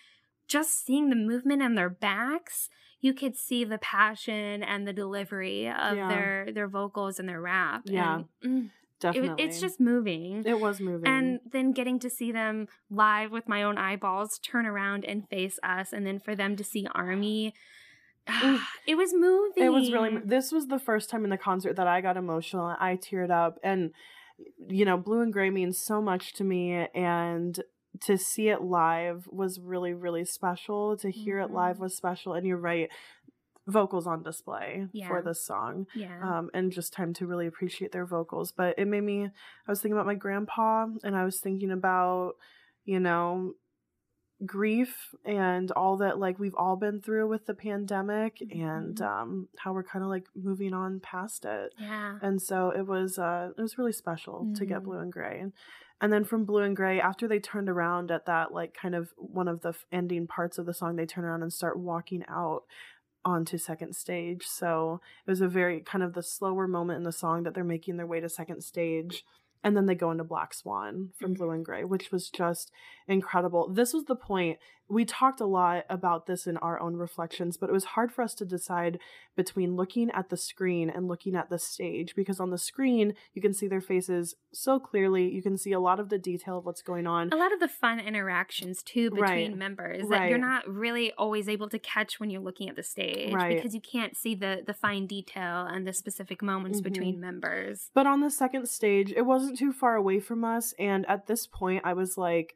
just seeing the movement on their backs, you could see the passion and the delivery of Yeah. their their vocals and their rap. Yeah, And, mm, it- it's just moving. it was moving. And then getting to see them live with my own eyeballs turn around and face us, and then for them to see Army, it was moving. It was really. This was the first time in the concert that I got emotional. I teared up, and you know, Blue and Gray means so much to me, and to see it live was really, really special. To hear it live Mhm. was special, and you're right. Vocals on display Yeah. for this song, yeah. um, and just time to really appreciate their vocals. But it made me. I was thinking about my grandpa, and I was thinking about, you know, grief and all that like we've all been through with the pandemic and Mhm. um how we're kind of like moving on past it yeah. and so it was uh it was really special to get Mhm. blue and gray and, and then from blue and gray after they turned around at that like kind of one of the f- ending parts of the song they turn around and start walking out onto second stage so it was a very kind of the slower moment in the song that they're making their way to second stage and then they go into Black Swan from mm-hmm. Blue and Gray, which was just incredible. This was the point. We talked a lot about this in our own reflections, but it was hard for us to decide between looking at the screen and looking at the stage because on the screen, you can see their faces so clearly. You can see a lot of the detail of what's going on. a lot of the fun interactions too between Right. members that you're not really always able to catch when you're looking at the stage Right. because you can't see the the fine detail and the specific moments Mhm. between members. But on the second stage, it wasn't too far away from us. And at this point, I was like,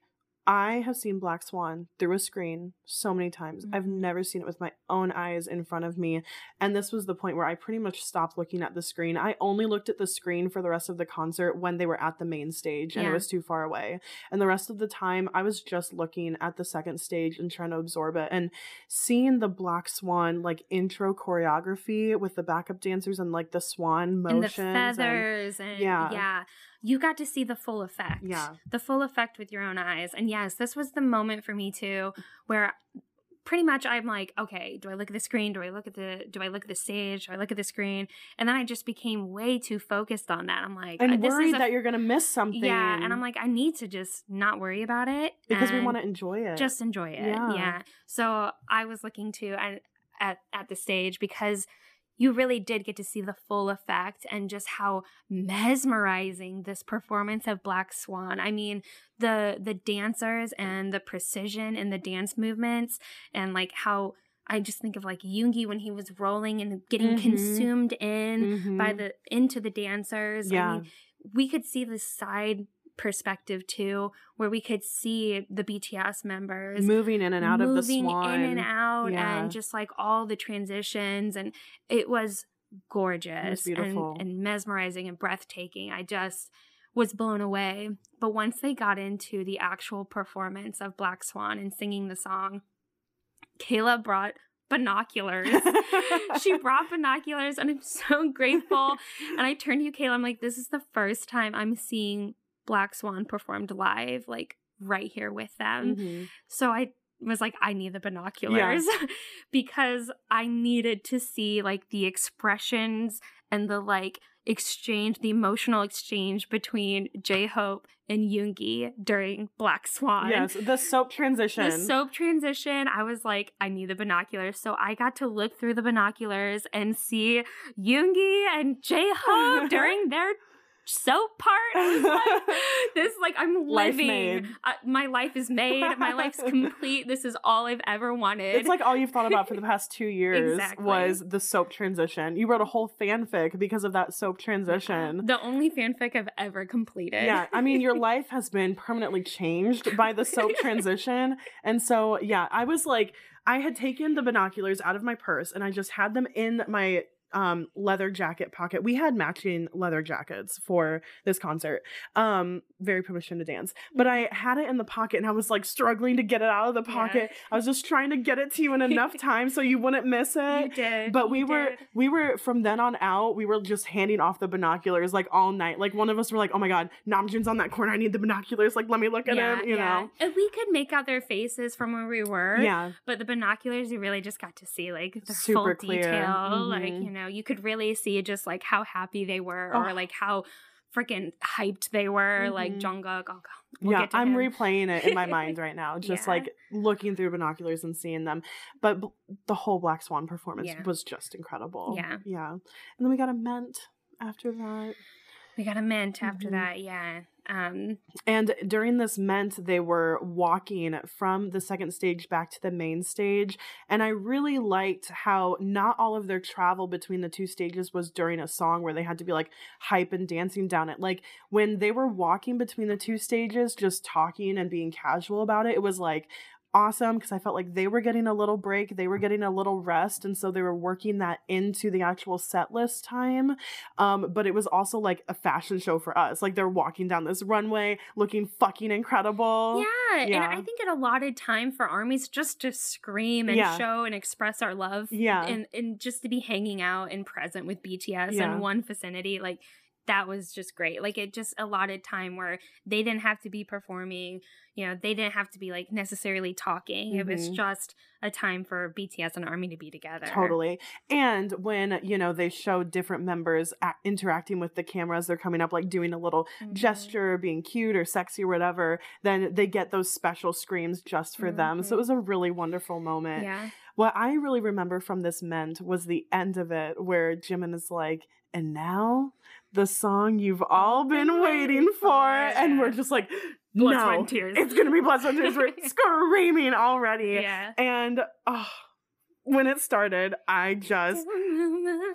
I have seen Black Swan through a screen so many times. I've Mhm. never seen it with my own eyes in front of me. And this was the point where I pretty much stopped looking at the screen. I only looked at the screen for the rest of the concert when they were at the main stage and it was too far away. And the rest of the time, I was just looking at the second stage and trying to absorb it. And seeing the Black Swan like intro choreography with the backup dancers and like the swan motion. And the motions and- feathers and, Yeah. yeah. You got to see the full effect. Yeah. The full effect with your own eyes. And yes, this was the moment for me too where pretty much I'm like, okay, do I look at the screen? Do I look at the do I look at the stage? Do I look at the screen? And then I just became way too focused on that. I'm like, and uh, this is worried a- that you're gonna miss something. Yeah, and I'm like, I need to just not worry about it because we want to enjoy it. just enjoy it. Yeah. Yeah. So I was looking to at at at the stage because you really did get to see the full effect and just how mesmerizing this performance of Black Swan. I mean, the the dancers and the precision in the dance movements and like how I just think of like Yoongi when he was rolling and getting Mhm. consumed in by Mhm. the into the dancers. Yeah. I mean, we could see the side perspective too, where we could see the BTS members moving in and out of the moving swan. in and out, Yeah. and just like all the transitions, and it was gorgeous and, beautiful. and mesmerizing and breathtaking. I just was blown away. But once they got into the actual performance of Black Swan and singing the song, Kayla brought binoculars. she brought binoculars, and I'm so grateful. And I turned to you, Kayla. I'm like, this is the first time I'm seeing Black Swan performed live, like right here with them. Mhm. So I was like, I need the binoculars because I needed to see like the expressions and the like exchange, the emotional exchange between J Hope and Yoongi during Black Swan. Yes, the Sope transition. The Sope transition, I was like, I need the binoculars. So I got to look through the binoculars and see Yoongi and J Hope during their Sope part. Like, this, like, I'm Life living. made. Uh, my life is made. My life's complete. This is all I've ever wanted. It's like all you've thought about for the past two years Exactly. was the Sope transition. You wrote a whole fanfic because of that Sope transition. the only fanfic I've ever completed. Yeah, I mean, your life has been permanently changed by the Sope transition. And so, yeah, I was like, I had taken the binoculars out of my purse and I just had them in my um leather jacket pocket. We had matching leather jackets for this concert. Um very permission to dance. But I had it in the pocket and I was like struggling to get it out of the Yeah. pocket. I was just trying to get it to you in enough time so you wouldn't miss You it. did. But we you were did. we were from then on out, we were just handing off the binoculars like all night. Like one of us were like, "Oh my god, Namjoon's on that corner. I need the binoculars. Like let me look at him." You know. And we could make out their faces from where we were. Yeah. But the binoculars, you really just got to see like the Super full clear. detail. Like, Mhm. you know, you could really see just like how happy they were or Oh. like how freaking hyped they were. Like Mhm. Jungkook. Oh, God. We'll yeah, I'm him. replaying it in my mind right now, just Yeah. like looking through binoculars and seeing them. But b- the whole Black Swan performance Yeah. was just incredible. Yeah. Yeah. And then we got a ment after that. We got a ment after Mhm. that. Yeah. Um, And during this Ment, they were walking from the second stage back to the main stage. And I really liked how not all of their travel between the two stages was during a song where they had to be like hype and dancing down it. Like when they were walking between the two stages, just talking and being casual about it, it was like, awesome because I felt like they were getting a little break, they were getting a little rest, and so they were working that into the actual set list time. Um, but it was also like a fashion show for us. Like they're walking down this runway looking fucking incredible. yeah, yeah. and I think it allotted time for armies just to scream and Yeah. show and express our love. Yeah. and and just to be hanging out and present with BTS Yeah. in one vicinity, like that was just great. Like it just allotted time where they didn't have to be performing. You know, they didn't have to be like necessarily talking. It was Mhm. just a time for BTS and Army to be together. Totally. And when, you know, they showed different members a- interacting with the cameras, they're coming up like doing a little Mhm. gesture, being cute or sexy or whatever, then they get those special screams just for them. So it Mhm. was a really wonderful moment. Yeah. What I really remember from this Ment was the end of it where Jimin is like, and now the song you've all been oh waiting for. And we're just like, no, sweat, and tears. it's going to be blood, sweat, tears. We're screaming already. Yeah. And oh, when it started, I just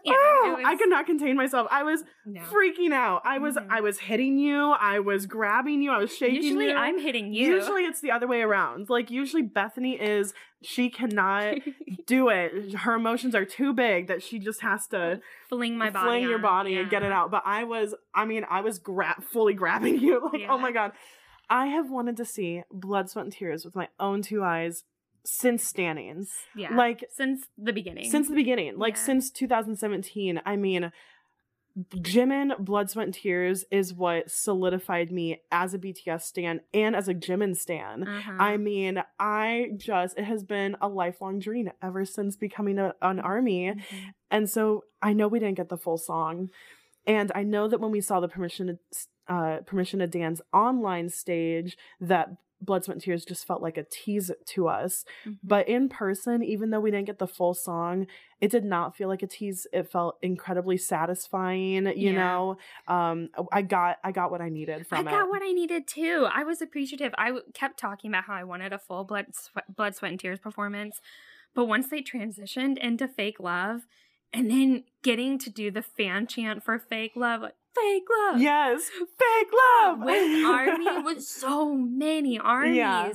Yeah, oh, it I could not contain myself. I was No. freaking out. I was Mhm. I was hitting you. I was grabbing you. I was shaking you. Usually you. I'm hitting you. Usually it's the other way around. Like usually Bethany is she cannot do it. Her emotions are too big that she just has to fling my body. fling your body and get it out. But I was I mean, I was gra- fully grabbing you like, oh my god. I have wanted to see Blood, Sweat, and Tears with my own two eyes since Stannings. Yeah. Like since the beginning. since the beginning, like Yeah. since 2017. I mean, Jimin Blood, Sweat, and Tears is what solidified me as a BTS stan and as a Jimin stan. Uh-huh. I mean, I just, it has been a lifelong dream ever since becoming a, an army. Mhm. And so I know we didn't get the full song. And I know that when we saw the permission to, uh, permission to dance online stage, that Blood, Sweat, and Tears just felt like a tease to us. Mhm. But in person, even though we didn't get the full song, it did not feel like a tease. It felt incredibly satisfying. You Yeah. know, um, I got I got what I needed I from got it. what I needed too. I was appreciative. I w- kept talking about how I wanted a full blood, sweat, blood, sweat, and tears performance, but once they transitioned into fake love, and then getting to do the fan chant for fake love, like fake love, yes, fake love with army with so many armies. Yeah.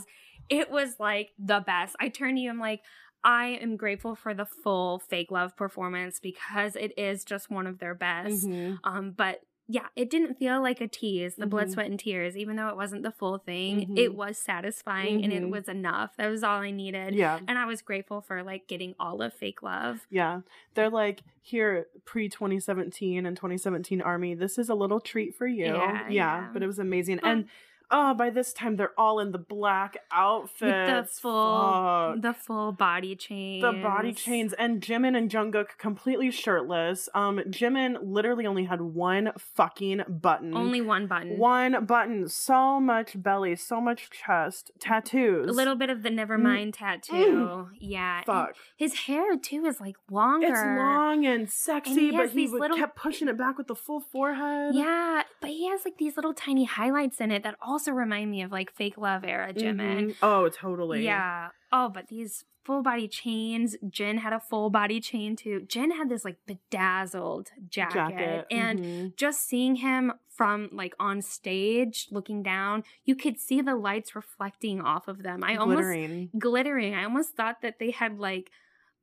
It was like the best. I turned to you, I'm like, I am grateful for the full fake love performance because it is just one of their best. Mhm. Um, but yeah, it didn't feel like a tease, the blood, Mhm. sweat, and tears, even though it wasn't the full thing. Mhm. It was satisfying and it Mhm. was enough. That was all I needed. Yeah. And I was grateful for like getting all of fake love. Yeah. They're like, here, pre 2017 and 2017 Army, this is a little treat for you. Yeah, yeah. But it was amazing. Um, and oh, by this time, they're all in the black outfits. With the full Fuck. the full body chains. the body chains and Jimin and Jungkook completely shirtless. Um, Jimin literally only had one fucking button. Only one button. one button. So much belly, so much chest, tattoos. a little bit of the never Nevermind tattoo. Yeah. and Fuck. His hair too is like longer. It's long and sexy, he but he would, little- kept pushing it back with the full forehead. Yeah, but he has like these little tiny highlights in it that also remind me of like fake love era Jimin. Mhm. Oh, totally. Yeah. Oh, but these full body chains. Jin had a full body chain too. Jin had this like bedazzled jacket, Jacket. and mhm. just seeing him from like on stage looking down, you could see the lights reflecting off of them. I almost glittering. glittering. I almost thought that they had like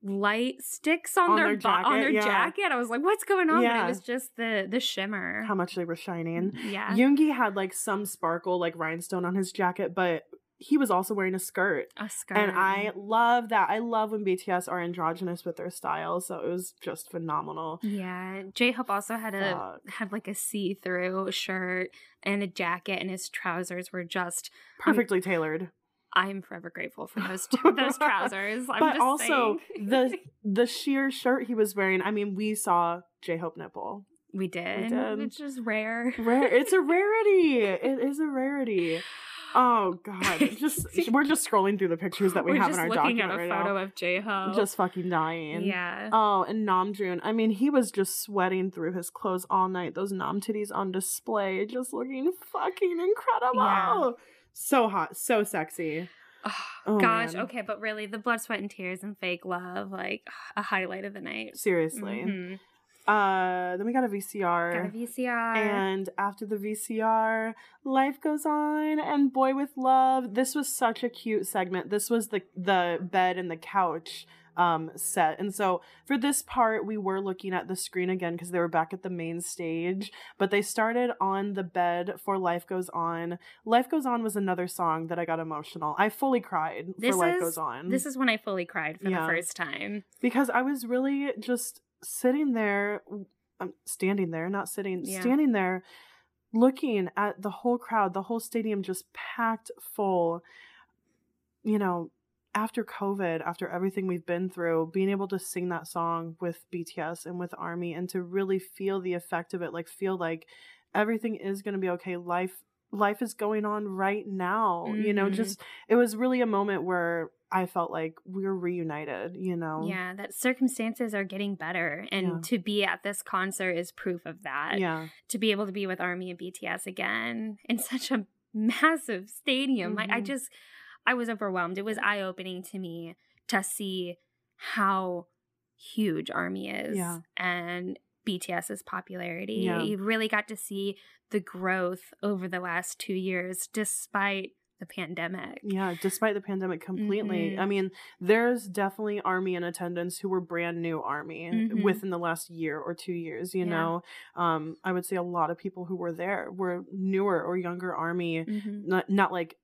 light sticks on, On their, their bo- on jacket, their yeah. jacket. I was like, what's going on? But it was just the the shimmer. How much they were shining. yeah. Yoongi had like some sparkle, like rhinestone on his jacket, but he was also wearing a skirt. a skirt. And I love that. I love when BTS are androgynous with their style. So it was just phenomenal. Yeah, J Hope also had a had like a see through shirt and a jacket, and his trousers were just. Perfectly tailored. I'm forever grateful for those those trousers. I'm but just also saying. the the sheer shirt he was wearing. I mean, we saw J Hope nipple. we did, did. which is rare. Rare. It's a rarity. It is a rarity. Oh god. Just we're just scrolling through the pictures that we We're have just in our looking document at a right photo now. of J Hope. Just fucking dying. yeah. Oh, and Namjoon. I mean, he was just sweating through his clothes all night. Those Nam titties on display, just looking fucking incredible. Yeah. So hot, so sexy. Oh, Gosh, man. okay, but really, the blood, sweat, and tears and fake love, like a highlight of the night. Seriously. Mhm. Uh, then we got a VCR. Got a VCR. And after the VCR, life goes on and boy with love. This was such a cute segment. This was the the bed and the couch um set. And so for this part we were looking at the screen again because they were back at the main stage, but they started on the bed for Life Goes On. Life Goes On was another song that I got emotional. I fully cried This for Life is- Goes On. this is when I fully cried for Yeah. the first time. because I was really just sitting there, um, standing there, not sitting, Yeah. standing there, looking at the whole crowd, the whole stadium just packed full. You know, after COVID, after everything we've been through, being able to sing that song with BTS and with Army and to really feel the effect of it, like feel like everything is going to be okay. Life life is going on right now. You know, Mhm. just it was really a moment where I felt like we're reunited, you know. Yeah, that circumstances are getting better. And Yeah. to be at this concert is proof of that. Yeah. To be able to be with Army and BTS again in such a massive stadium. Like, I Mhm. just, I was overwhelmed. It was eye opening to me to see how huge Army is Yeah. and BTS's popularity. Yeah. You really got to see the growth over the last two years despite the pandemic. Yeah, despite the pandemic completely. Mhm. I mean, there's definitely army in attendance who were brand new army Mhm. within the last year or 2 years, you Yeah. know. Um I would say a lot of people who were there were newer or younger army, Mhm. not not like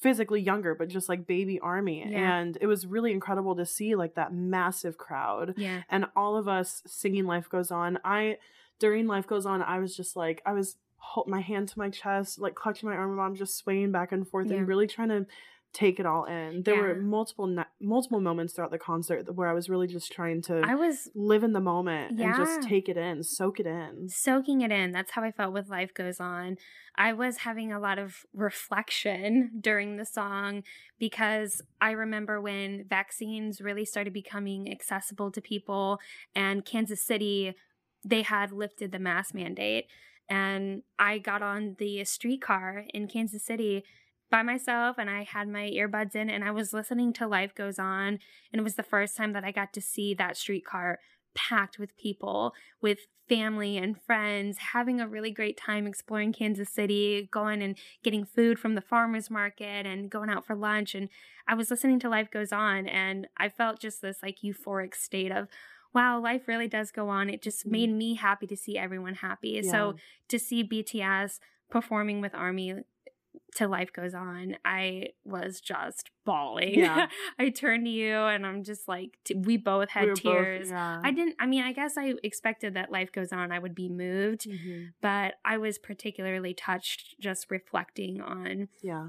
physically younger, but just like baby army. Yeah. And it was really incredible to see like that massive crowd Yeah. and all of us singing life goes on i during life goes on i was just like i was hold my hand to my chest like clutching my arm i'm just swaying back and forth Yeah. and really trying to take it all in there were multiple multiple moments throughout the concert where i was really just trying to I was live in the moment and just take it in soak it in soaking it in. That's how I felt with Life Goes On. I was having a lot of reflection during the song because I remember when vaccines really started becoming accessible to people and Kansas City, they had lifted the mask mandate. And I got on the streetcar in Kansas City by myself and I had my earbuds in and I was listening to Life Goes On. And it was the first time that I got to see that streetcar packed with people, with family and friends, having a really great time exploring Kansas City, going and getting food from the farmers market and going out for lunch. And I was listening to Life Goes On and I felt just this like euphoric state of, wow, life really does go on. It just made mm-hmm. me happy to see everyone happy. So to see BTS performing with Army to Life Goes On, I was just bawling. Yeah. I turned to you and I'm just like, t- we both had We were both- tears. yeah. I didn't, I mean, I guess I expected that Life Goes On, I would be moved, Mhm. but I was particularly touched just reflecting on, yeah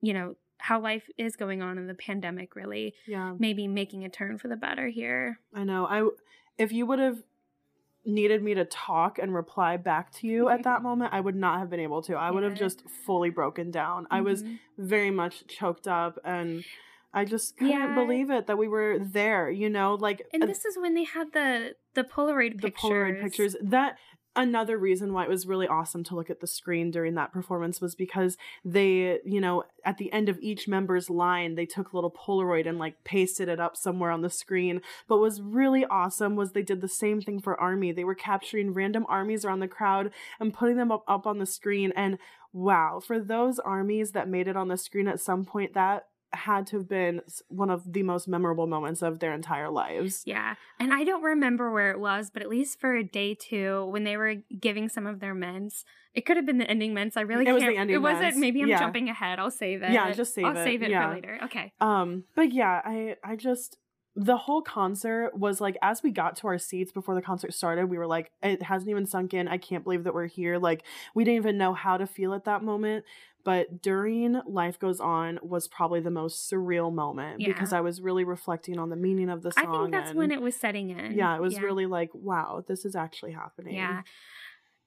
you know, how life is going on in the pandemic, really yeah maybe making a turn for the better here. I know. I if you would have needed me to talk and reply back to you at that moment, I would not have been able to. I would have just fully broken down. I was Mhm. very much choked up and I just couldn't Yeah. believe it that we were there, you know, like And uh, this is when they had the the Polaroid pictures. the. Polaroid pictures. That another reason why it was really awesome to look at the screen during that performance was because they, you know, at the end of each member's line, they took a little Polaroid and like pasted it up somewhere on the screen. But was really awesome was they did the same thing for Army. They were capturing random armies around the crowd and putting them up, up on the screen. And wow, for those armies that made it on the screen at some point, that had to have been one of the most memorable moments of their entire lives. Yeah. And I don't remember where it was, but at least for a day two, when they were giving some of their ments, it could have been the ending ments. I really It can't. the ending it wasn't. Maybe I'm Yeah. jumping ahead. I'll save it. Yeah, just save I'll it. save it Yeah. for later. Okay. Um, but yeah, I I just the whole concert was like as we got to our seats before the concert started, we were like, it hasn't even sunk in. I can't believe that we're here. Like we didn't even know how to feel at that moment. But during Life Goes On was probably the most surreal moment Yeah. because I was really reflecting on the meaning of the song. I think that's and, when it was setting in. Yeah, it was really like, wow, this is actually happening. Yeah.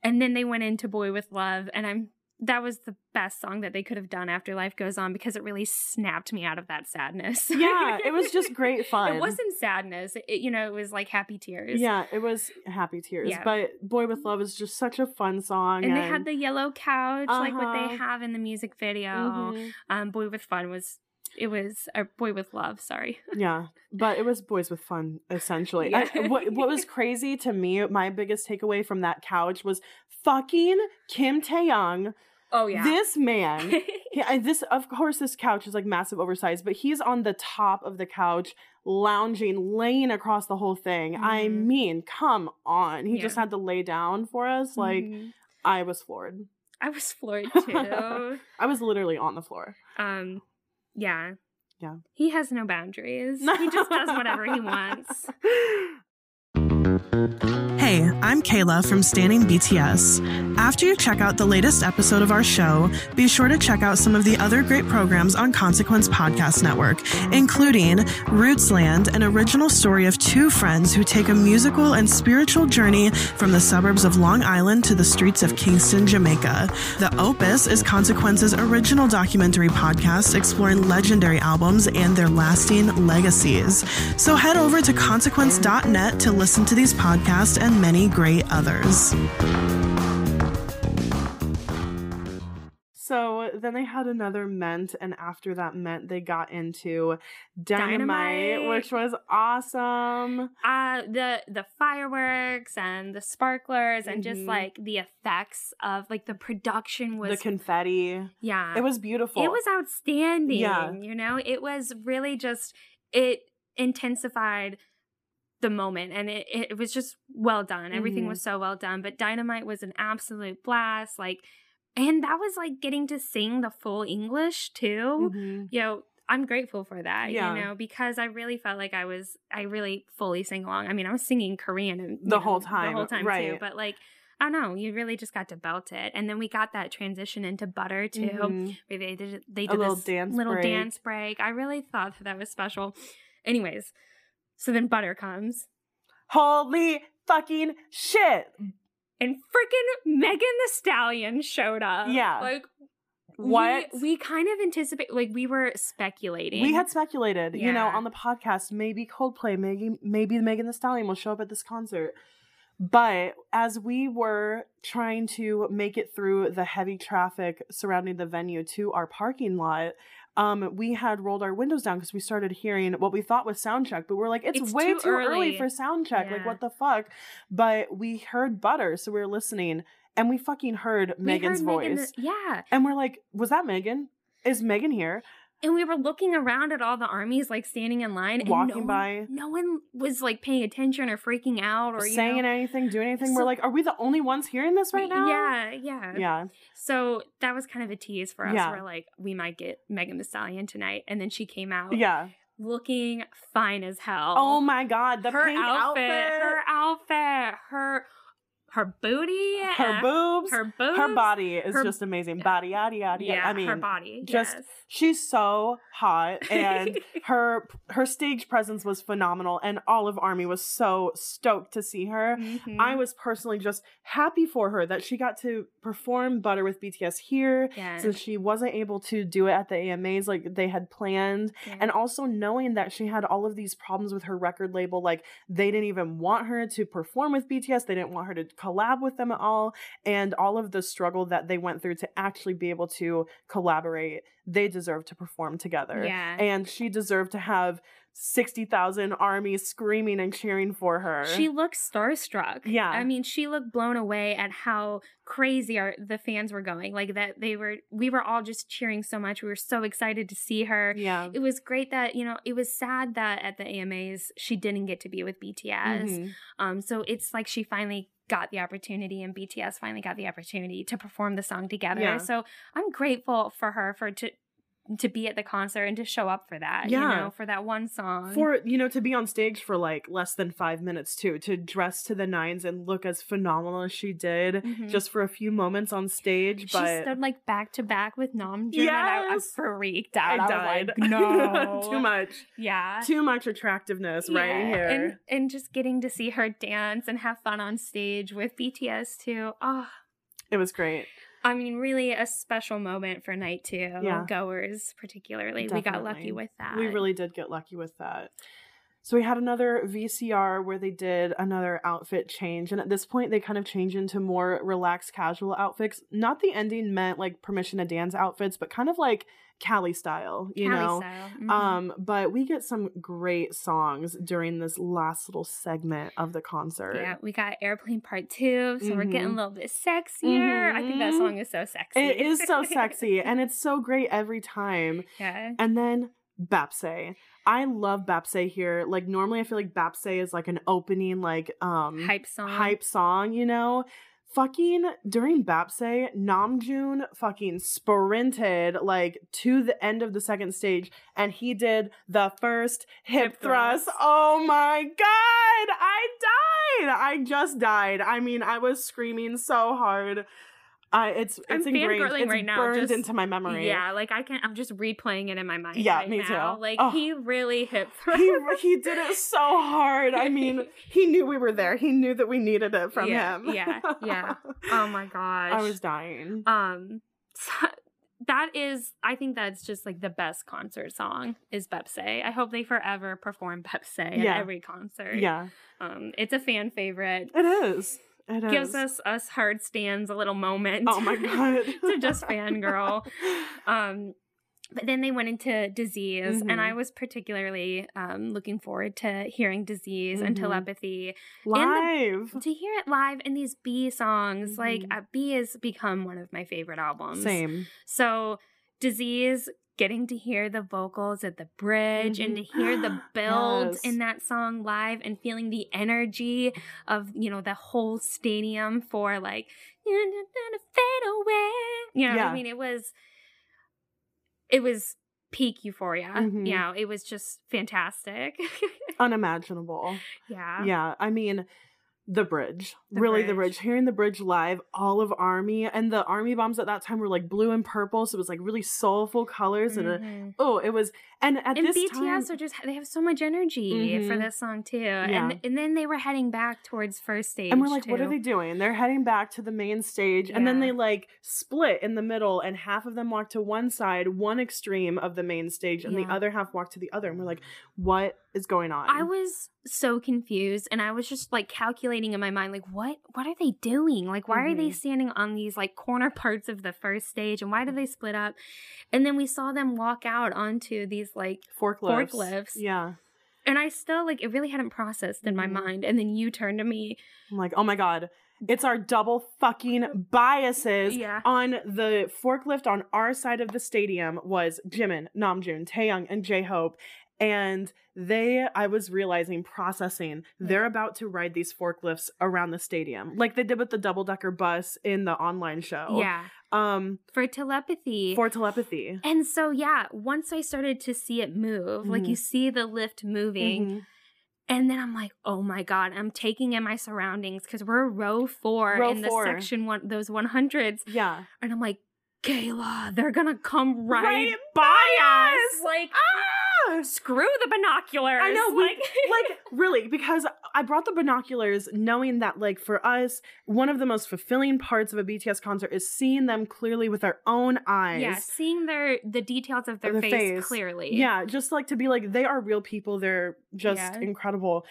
And then they went into Boy with Love, and I'm that was the best song that they could have done after Life Goes On because it really snapped me out of that sadness. Yeah, it was just great fun. It wasn't sadness. It, you know, it was like happy tears. Yeah, it was happy tears. Yeah. But Boy with Love is just such a fun song. And they had the yellow couch, like what Uh-huh. they have in the music video. Mhm. Um, Boy with Fun was it was a Boy with Love. Sorry. Yeah, but it was boys with fun essentially. Yeah. I- what what was crazy to me, my biggest takeaway from that couch was fucking Kim Taehyung. Oh yeah. This man, I- this of course this couch is like massive oversized, but he's on the top of the couch, lounging, laying across the whole thing. I Mhm. mean, come on, he just had to lay down for us. Like Mhm. I was floored. I was floored too. I was literally on the floor. um, yeah. Yeah. He has no boundaries. He just does whatever he wants. Hey, I'm Kayla from Standing BTS. After you check out the latest episode of our show, be sure to check out some of the other great programs on Consequence Podcast Network, including Rootsland, an original story of two friends who take a musical and spiritual journey from the suburbs of Long Island to the streets of Kingston, Jamaica. The Opus is Consequence's original documentary podcast exploring legendary albums and their lasting legacies. So head over to consequence.net to listen to these podcasts and many great others. So then they had another ment, and after that ment, they got into dynamite, Dynamite. which was awesome. Uh the the fireworks and the sparklers and just Mhm. like the effects of like the production was the confetti, yeah. it was beautiful. It was outstanding. Yeah. You know, it was really just it intensified the moment and it, it was just well done. Everything Mhm. was so well done. But Dynamite was an absolute blast. Like and that was like getting to sing the full English too. Mhm. You know, I'm grateful for that, Yeah. you know, because I really felt like I was I really fully sang along. I mean, I was singing Korean and The know, whole time, The whole time too. But like I don't know, you really just got to belt it. And then we got that transition into butter too Mhm. where they did they A did little this dance little break. dance break. I really thought that that was special. Anyways, so then butter comes Holy fucking shit! and freaking Megan Thee Stallion showed up. Yeah. like What? we, we kind of anticipate like we were speculating. We had speculated, you know, on the podcast, maybe Coldplay, maybe maybe Megan Thee Stallion will show up at this concert. But as we were trying to make it through the heavy traffic surrounding the venue to our parking lot, um, we had rolled our windows down because we started hearing what we thought was sound check, but we are like, it's, It's way too too, early. early. for sound check. Like, what the fuck? But we heard Butter, so we were listening, and we fucking heard We Megan's heard voice. Megan yeah. and we're like, was that Megan? Is Megan here? And we were looking around at all the armies like standing in line and Walking no by. One, no one was like paying attention or freaking out or saying know, anything, doing anything. we're like, are we the only ones hearing this right now? Yeah, yeah. Yeah. So that was kind of a tease for us. Yeah. We're like, we might get Megan Thee Stallion tonight. And then she came out Yeah. looking fine as hell. Oh my god, the her pink outfit, outfit, her outfit, her her booty, her uh, boobs, her boobs, her body is her- just amazing. Body, yada yada. Yeah. I mean, her body. just yes. she's so hot, and her her stage presence was phenomenal, and Olive Army was so stoked to see her. Mhm. I was personally just happy for her that she got to perform Butter with BTS here. yeah. Since she wasn't able to do it at the AMAs like they had planned, yeah. and also knowing that she had all of these problems with her record label like they didn't even want her to perform with bts they didn't want her to collab with them at all and all of the struggle that they went through to actually be able to collaborate. They deserve to perform together. Yeah. And she deserved to have 60,000 armies screaming and cheering for her. She looked starstruck. Yeah. I mean, she looked blown away at how crazy our the fans were going. Like that they were we were all just cheering so much. We were so excited to see her. yeah. It was great that, you know, it was sad that at the AMAs she didn't get to be with BTS. Mhm. Um so it's like she finally got the opportunity and BTS finally got the opportunity to perform the song together. Yeah. So I'm grateful for her for to to be at the concert and to show up for that, you Yeah. know, for that one song. For you know to be on stage for like less than five minutes too, to dress to the nines and look as phenomenal as she did, Mhm. just for a few moments on stage. She But stood like back to back with Namjoon, and I, I freaked out. I I, died. was like, no, too much, Yeah, too much attractiveness right here. and and just getting to see her dance and have fun on stage with BTS too. Oh, it was great. I mean, really a special moment for night two Yeah. goers, particularly. We got lucky with that. We really did get lucky with that. So we had another VCR where they did another outfit change, and at this point they kind of change into more relaxed, casual outfits. Not the ending ment like permission to dance outfits, but kind of like Cali style, you Cali know. style. Mhm. Um, but we get some great songs during this last little segment of the concert. yeah, we got Airplane Part Two, so we're getting a little bit sexier. I think that Mhm. song is so sexy. It is so sexy and it's so great every time. yeah. And then Baepsae. I love Baepsae here. Like normally I feel like Baepsae is like an opening like um Hype song. hype song, you know? Fucking during Baepsae, Namjoon fucking sprinted like to the end of the second stage and he did the first hip, Hip thrust. thrust. Oh my god, I died. I just died. I mean, I was screaming so hard. Uh, it's I'm it's ingrained. It's right now, burned just- into my memory. Yeah, like I can't. I'm just replaying it in my mind. Yeah, right me now. too. Like Oh. he really hit through. he he did it so hard. I mean, he knew we were there. He knew that we needed it from Yeah, him. yeah, yeah. oh my gosh. I was dying. Um, so- that is. I think that's just like the best concert song is Baepsae. I hope they forever perform Baepsae at every concert. Yeah, Um, it's a fan favorite. it is. It is. Gives us us hard stands a little moment. Oh my god. to just fangirl. Um, but then they went into Dis-ease, and Mhm. I was particularly um, looking forward to hearing Dis-ease and Mhm. telepathy. Live. To hear it live in these BE songs, like Mhm. uh, BE has become one of my favorite albums. Same. So, Dis-ease. Getting to hear the vocals at the bridge and to hear the build Yes. in that song live and feeling the energy of you know the whole stadium for like fade away. You know, Yeah. I mean, it was it was peak euphoria. Mhm. You know, it was just fantastic. Unimaginable. yeah, Yeah. I mean, the bridge. The really, the bridge. bridge. Hearing the bridge live, all of Army, and the Army bombs at that time were like blue and purple, so it was like really soulful colors. And a, Mhm. oh, it was. And at and this BTS time, are just they have so much energy for Mhm. this song too. Yeah. And and then they were heading back towards first stage. And we're like, what are they doing? They're heading back to the main stage, and then they like split in the middle, and half of them walk to one side, one extreme of the main stage, and Yeah. the other half walk to the other. And we're like, what is going on? I was so confused and I was just like calculating in my mind like what what are they doing? Like why are they Mhm. standing on these like corner parts of the first stage and why do they split up? And then we saw them walk out onto these like forklifts. forklifts. Yeah. and I still like it really hadn't processed in my Mhm. mind and then you turned to me. I'm like, oh my god. It's our double fucking biases. Yeah. On the forklift on our side of the stadium was Jimin, Namjoon, Taehyung, and J Hope. And they, I was realizing, processing, they're about to ride these forklifts around the stadium, like they did with the double decker bus in the online show. Yeah. Um, For telepathy. for telepathy. and so yeah, once I started to see it move, like Mhm. you see the lift moving, Mhm. And then I'm like, oh my god, I'm taking in my surroundings because we're row four Row in four. the section one, those 100s, Yeah. and I'm like, Kayla, they're gonna come right, Right by by us. us. Like, Ah! Oh, screw the binoculars. I know, we- like, like really because i brought the binoculars knowing that like for us one of the most fulfilling parts of a bts concert is seeing them clearly with our own eyes yeah, seeing their the details of their The face, face. clearly. yeah just like to be like they are real people they're just Yeah. incredible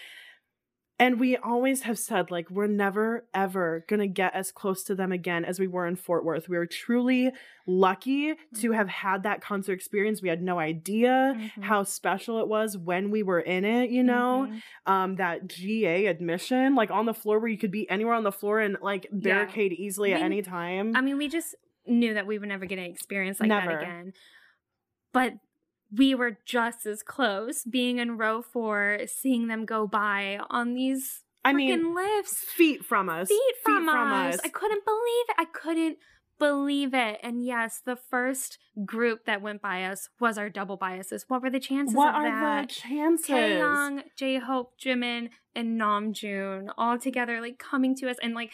And we always have said, like, we're never, ever going to get as close to them again as we were in Fort Worth. We were truly lucky to have had that concert experience. We had no idea Mhm. how special it was when we were in it, you know? Mhm. Um, that GA admission, like on the floor where you could be anywhere on the floor and like barricade easily at any time. I mean, we just knew that we were never going to experience like Never. that again. But we were just as close being in row four, seeing them go by on these I mean, lifts, feet from us. feet from, us. I couldn't believe it. I couldn't believe it. And yes, the first group that went by us was our double biases. What were the chances What of that? What are the chances? Taehyung, J Hope, Jimin, and Namjoon all together, like coming to us, and like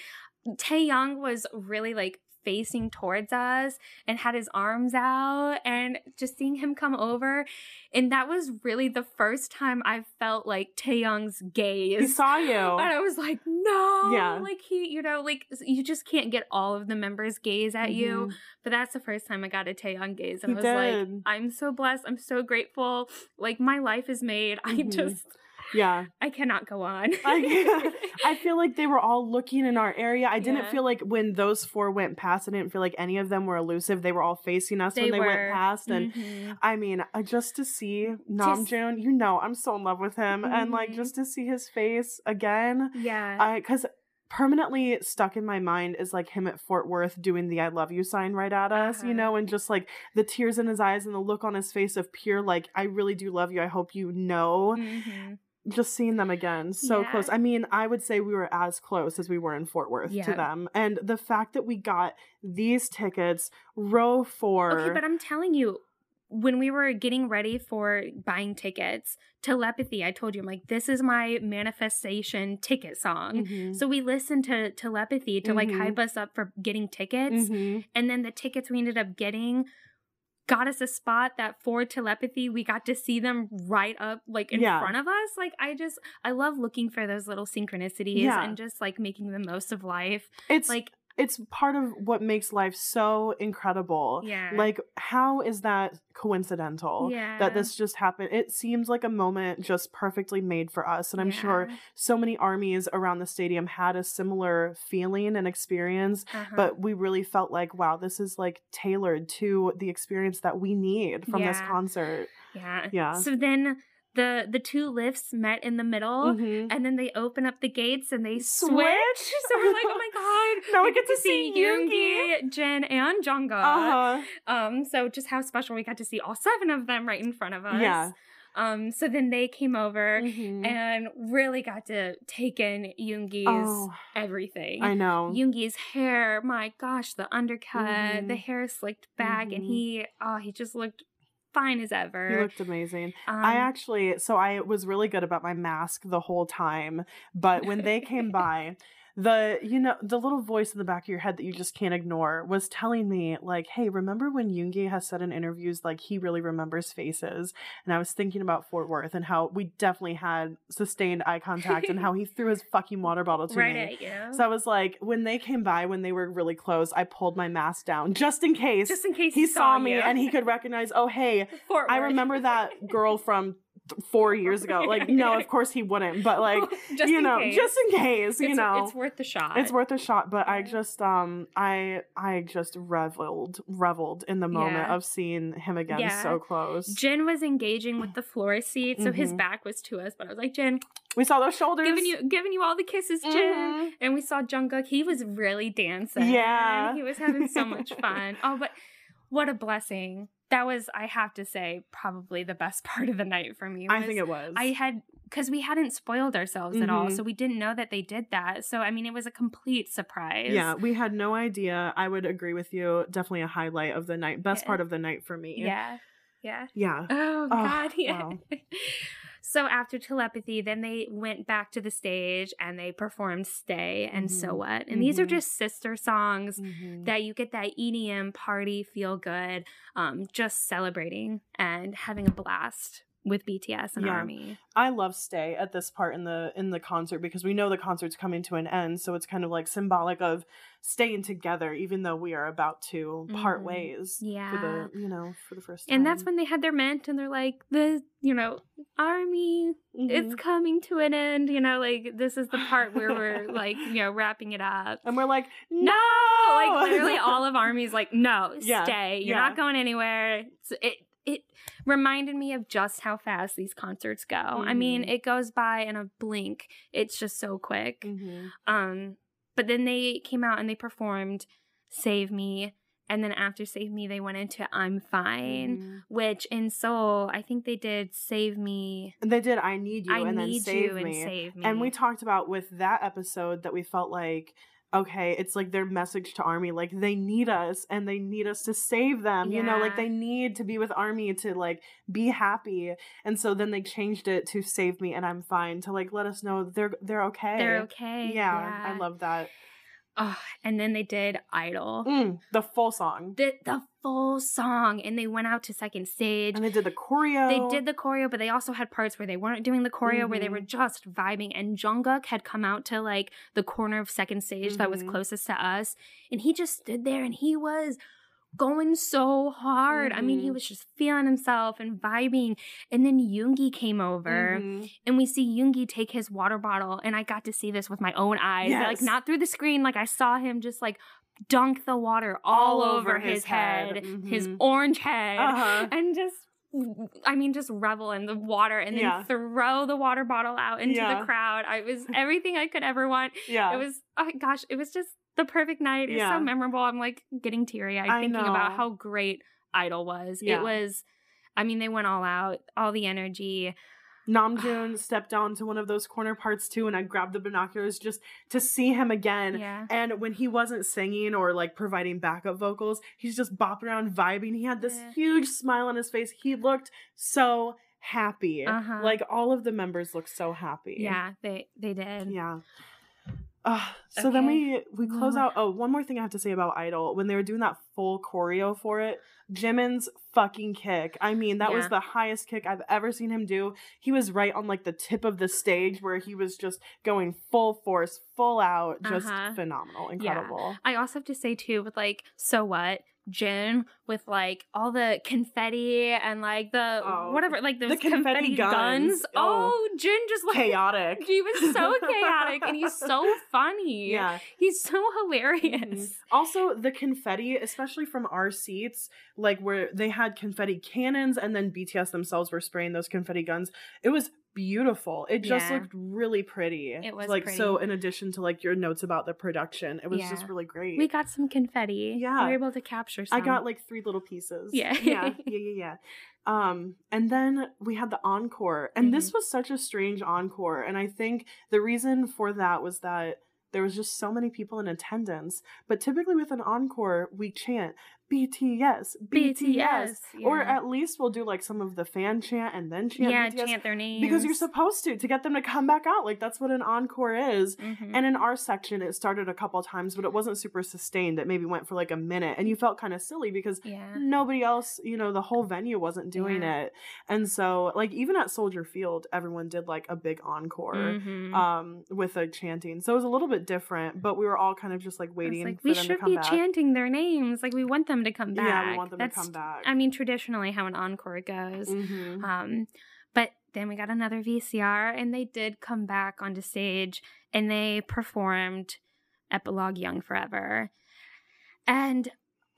Taehyung was really like facing towards us and had his arms out, and just seeing him come over, and that was really the first time I felt like Taehyung's gaze. He saw you. And I was like, no, Yeah. like he, you know, like you just can't get all of the members' gaze at you. Mhm. But that's the first time I got a Taehyung gaze, and He I was like. I'm so blessed. I'm so grateful. Like my life is made. I Mhm. just, Yeah. I cannot go on. I, I feel like they were all looking in our area. I didn't Yeah. feel like when those four went past, I didn't feel like any of them were elusive. They were all facing us They when they were. went past. And Mhm. I mean, uh, just to see Namjoon, you know, I'm so in love with him. And like Mhm. just to see his face again, yeah, I, cause permanently stuck in my mind is like him at Fort Worth doing the I love you sign right at us, you Uh-huh. know, and just like the tears in his eyes and the look on his face of pure, like, I really do love you. I hope you know. Mhm. Just seeing them again, so Yeah. close. I mean, I would say we were as close as we were in Fort Worth Yeah. to them. And the fact that we got these tickets, row four. Okay, but I'm telling you, when we were getting ready for buying tickets, telepathy, I told you, I'm like, this is my manifestation ticket song. Mhm. So we listened to telepathy to like Mhm. hype us up for getting tickets. Mhm. And then the tickets we ended up getting got us a spot that for telepathy we got to see them right up like in Yeah. front of us like i just i love looking for those little synchronicities Yeah. and just like making the most of life It's like it's part of what makes life so incredible. yeah Like, how is that coincidental? yeah That this just happened. It seems like a moment just perfectly made for us. And I'm sure so many armies around the stadium had a similar feeling and experience. Uh-huh. But we really felt like, wow, this is like tailored to the experience that we need from this concert. yeah yeah. so then the the two lifts met in the middle Mhm. and then they open up the gates and they switch. Switch? So we're like, oh my god! Now we get to see Yoongi, Jin, and Jungkook. Uh-huh. Um, so just how special we got to see all seven of them right in front of us. Yeah. Um, so then they came over Mhm. and really got to take in Yoongi's Oh, everything. I know. Yoongi's hair, my gosh, the undercut, the Mhm. hair slicked back, and Mhm. he, oh, he just looked fine as ever. You looked amazing. um, I actually, so I was really good about my mask the whole time, but when they came by, the you know the little voice in the back of your head that you just can't ignore was telling me like hey remember when Yoongi has said in interviews like he really remembers faces and i was thinking about fort worth and how we definitely had sustained eye contact and how he threw his fucking water bottle to right me at you. so i was like when they came by when they were really close i pulled my mask down just in case just in case he saw me and he could recognize oh hey Fort I Worth. remember that girl from four years ago. Like, no, of course he wouldn't, but like, just you know, case. just in case, you it's, know, it's worth the shot. it's worth a shot. But I just, um, I, I just reveled, reveled in the moment Yeah. of seeing him again Yeah. so close. Jin was engaging with the floor seat, so his Mhm. back was to us. But I was like, Jin, we saw those shoulders. giving you giving you all the kisses, Jin. Mhm. And we saw Jungkook. He was really dancing. Yeah. he was having so much fun. Oh, but what a blessing! That was, I have to say, probably the best part of the night for me. I think it was. I had because we hadn't spoiled ourselves at all, Mhm. so we didn't know that they did that. So I mean, it was a complete surprise. yeah, we had no idea. I would agree with you. Definitely a highlight of the night. Best Yeah. part of the night for me. yeah, yeah. Yeah. Oh, God, yeah. wow. So after telepathy, then they went back to the stage and they performed "Stay" and "So Mhm. What," and these are Mhm. just sister songs Mhm. that you get that EDM party feel good, um, just celebrating and having a blast. With BTS and Yeah. Army. I love stay at this part in the in the concert because we know the concert's coming to an end, so it's kind of like symbolic of staying together, even though we are about to part Mhm. ways. Yeah. For the you know for the first time. And that's when they had their ment and they're like, the, you know, Army, it's Mhm. coming to an end. You know, like this is the part where we're like, you know, wrapping it up. and we're like No! no, Like literally all of Army's like, no, Yeah, stay. You're yeah. not going anywhere. It's, it it reminded me of just how fast these concerts go. I mean, Mhm. it goes by in a blink. It's just so quick. Mhm. Um, but then they came out and they performed Save Me. And then after Save Me, they went into I'm Fine, Mhm. which in Seoul, I think they did Save Me. And they did I need you I and then need save you me. and save me. And we talked about with that episode that we felt like, okay, it's like their message to Army, like they need us and they need us to save them. You know, like they need to be with Army to like be happy. And so then they changed it to save me and I'm fine to like let us know they're they're okay. they're okay. Yeah, I love that. Oh, and then they did Idol. Mm, the full song. The, the full song, and they went out to second stage. And they did the choreo. They did the choreo, but they also had parts where they weren't doing the choreo, where they were just vibing. And Jungkook had come out to like the corner of second stage that was Mhm. closest to us, and he just stood there and he was going so hard. I mean, he Mhm. was just feeling himself and vibing. And then Yoongi came over, Mhm. and we see Yoongi take his water bottle, and I got to see this with my own eyes, Yes. like not through the screen. Like I saw him just like dunk the water all, All over, his, his head, head. his Mhm. orange head, Uh-huh. and just. I mean, just revel in the water and then Yeah. throw the water bottle out into Yeah. the crowd. I was everything I could ever want. Yeah. It was, oh gosh, it was just the perfect night. It's Yeah. so memorable. I'm like getting teary eyed thinking about how great Idol was. It was, I mean, they went all out, all the energy. Namjoon stepped down to one of those corner parts too, and I grabbed the binoculars just to see him again. Yeah. And when he wasn't singing or like providing backup vocals, he's just bopping around, vibing. He had this Yeah. huge smile on his face. He looked so happy. Uh-huh. Like all of the members looked so happy. Yeah, they they did. Yeah. Uh, so then we we close More. out. Oh, one more thing I have to say about Idol. When they were doing that full choreo for it, Jimin's fucking kick. I mean, that was the highest kick I've ever seen him do. He was right on like the tip of the stage where he was just going full force, full out, just Uh-huh. phenomenal, Yeah. incredible. I also have to say too, with like, so what? Jin with like all the confetti and like the Oh, whatever, like those confetti confetti, guns. guns. Oh, Oh. Jin just like Chaotic. He was so chaotic and he's so funny. Yeah. He's so hilarious. Mhm. Also, the confetti, especially from our seats, like where they had confetti cannons and then BTS themselves were spraying those confetti guns, it was beautiful. It just Yeah. looked really pretty. It was like so. In addition to like your notes about the production, it was just really great. We got some confetti. Yeah. We were able to capture some. I got like three little pieces. Yeah. yeah, yeah, yeah, yeah. Um, and then we had the encore, and this Mm-hmm. was such a strange encore. And I think the reason for that was that there was just so many people in attendance. But typically with an encore, we chant BTS, BTS, BTS, or at least we'll do like some of the fan chant and then chant yeah, BTS chant their names. because you're supposed to to get them to come back out. Like that's what an encore is. Mhm. And in our section, it started a couple times, but it wasn't super sustained. It maybe went for like a minute, and you felt kind of silly because yeah. nobody else, you know, the whole venue wasn't doing Yeah. it. And so, like, even at Soldier Field, everyone did like a big encore Mhm. um, with a chanting. So it was a little bit different, but we were all kind of just like waiting like, for we them to should be back. chanting their names. Like we want them to come back. Yeah, we want them That's, to come back. I mean, traditionally how an encore goes. Mhm. Um, but then we got another VCR, and they did come back onto stage, and they performed "Epilogue Young Forever," and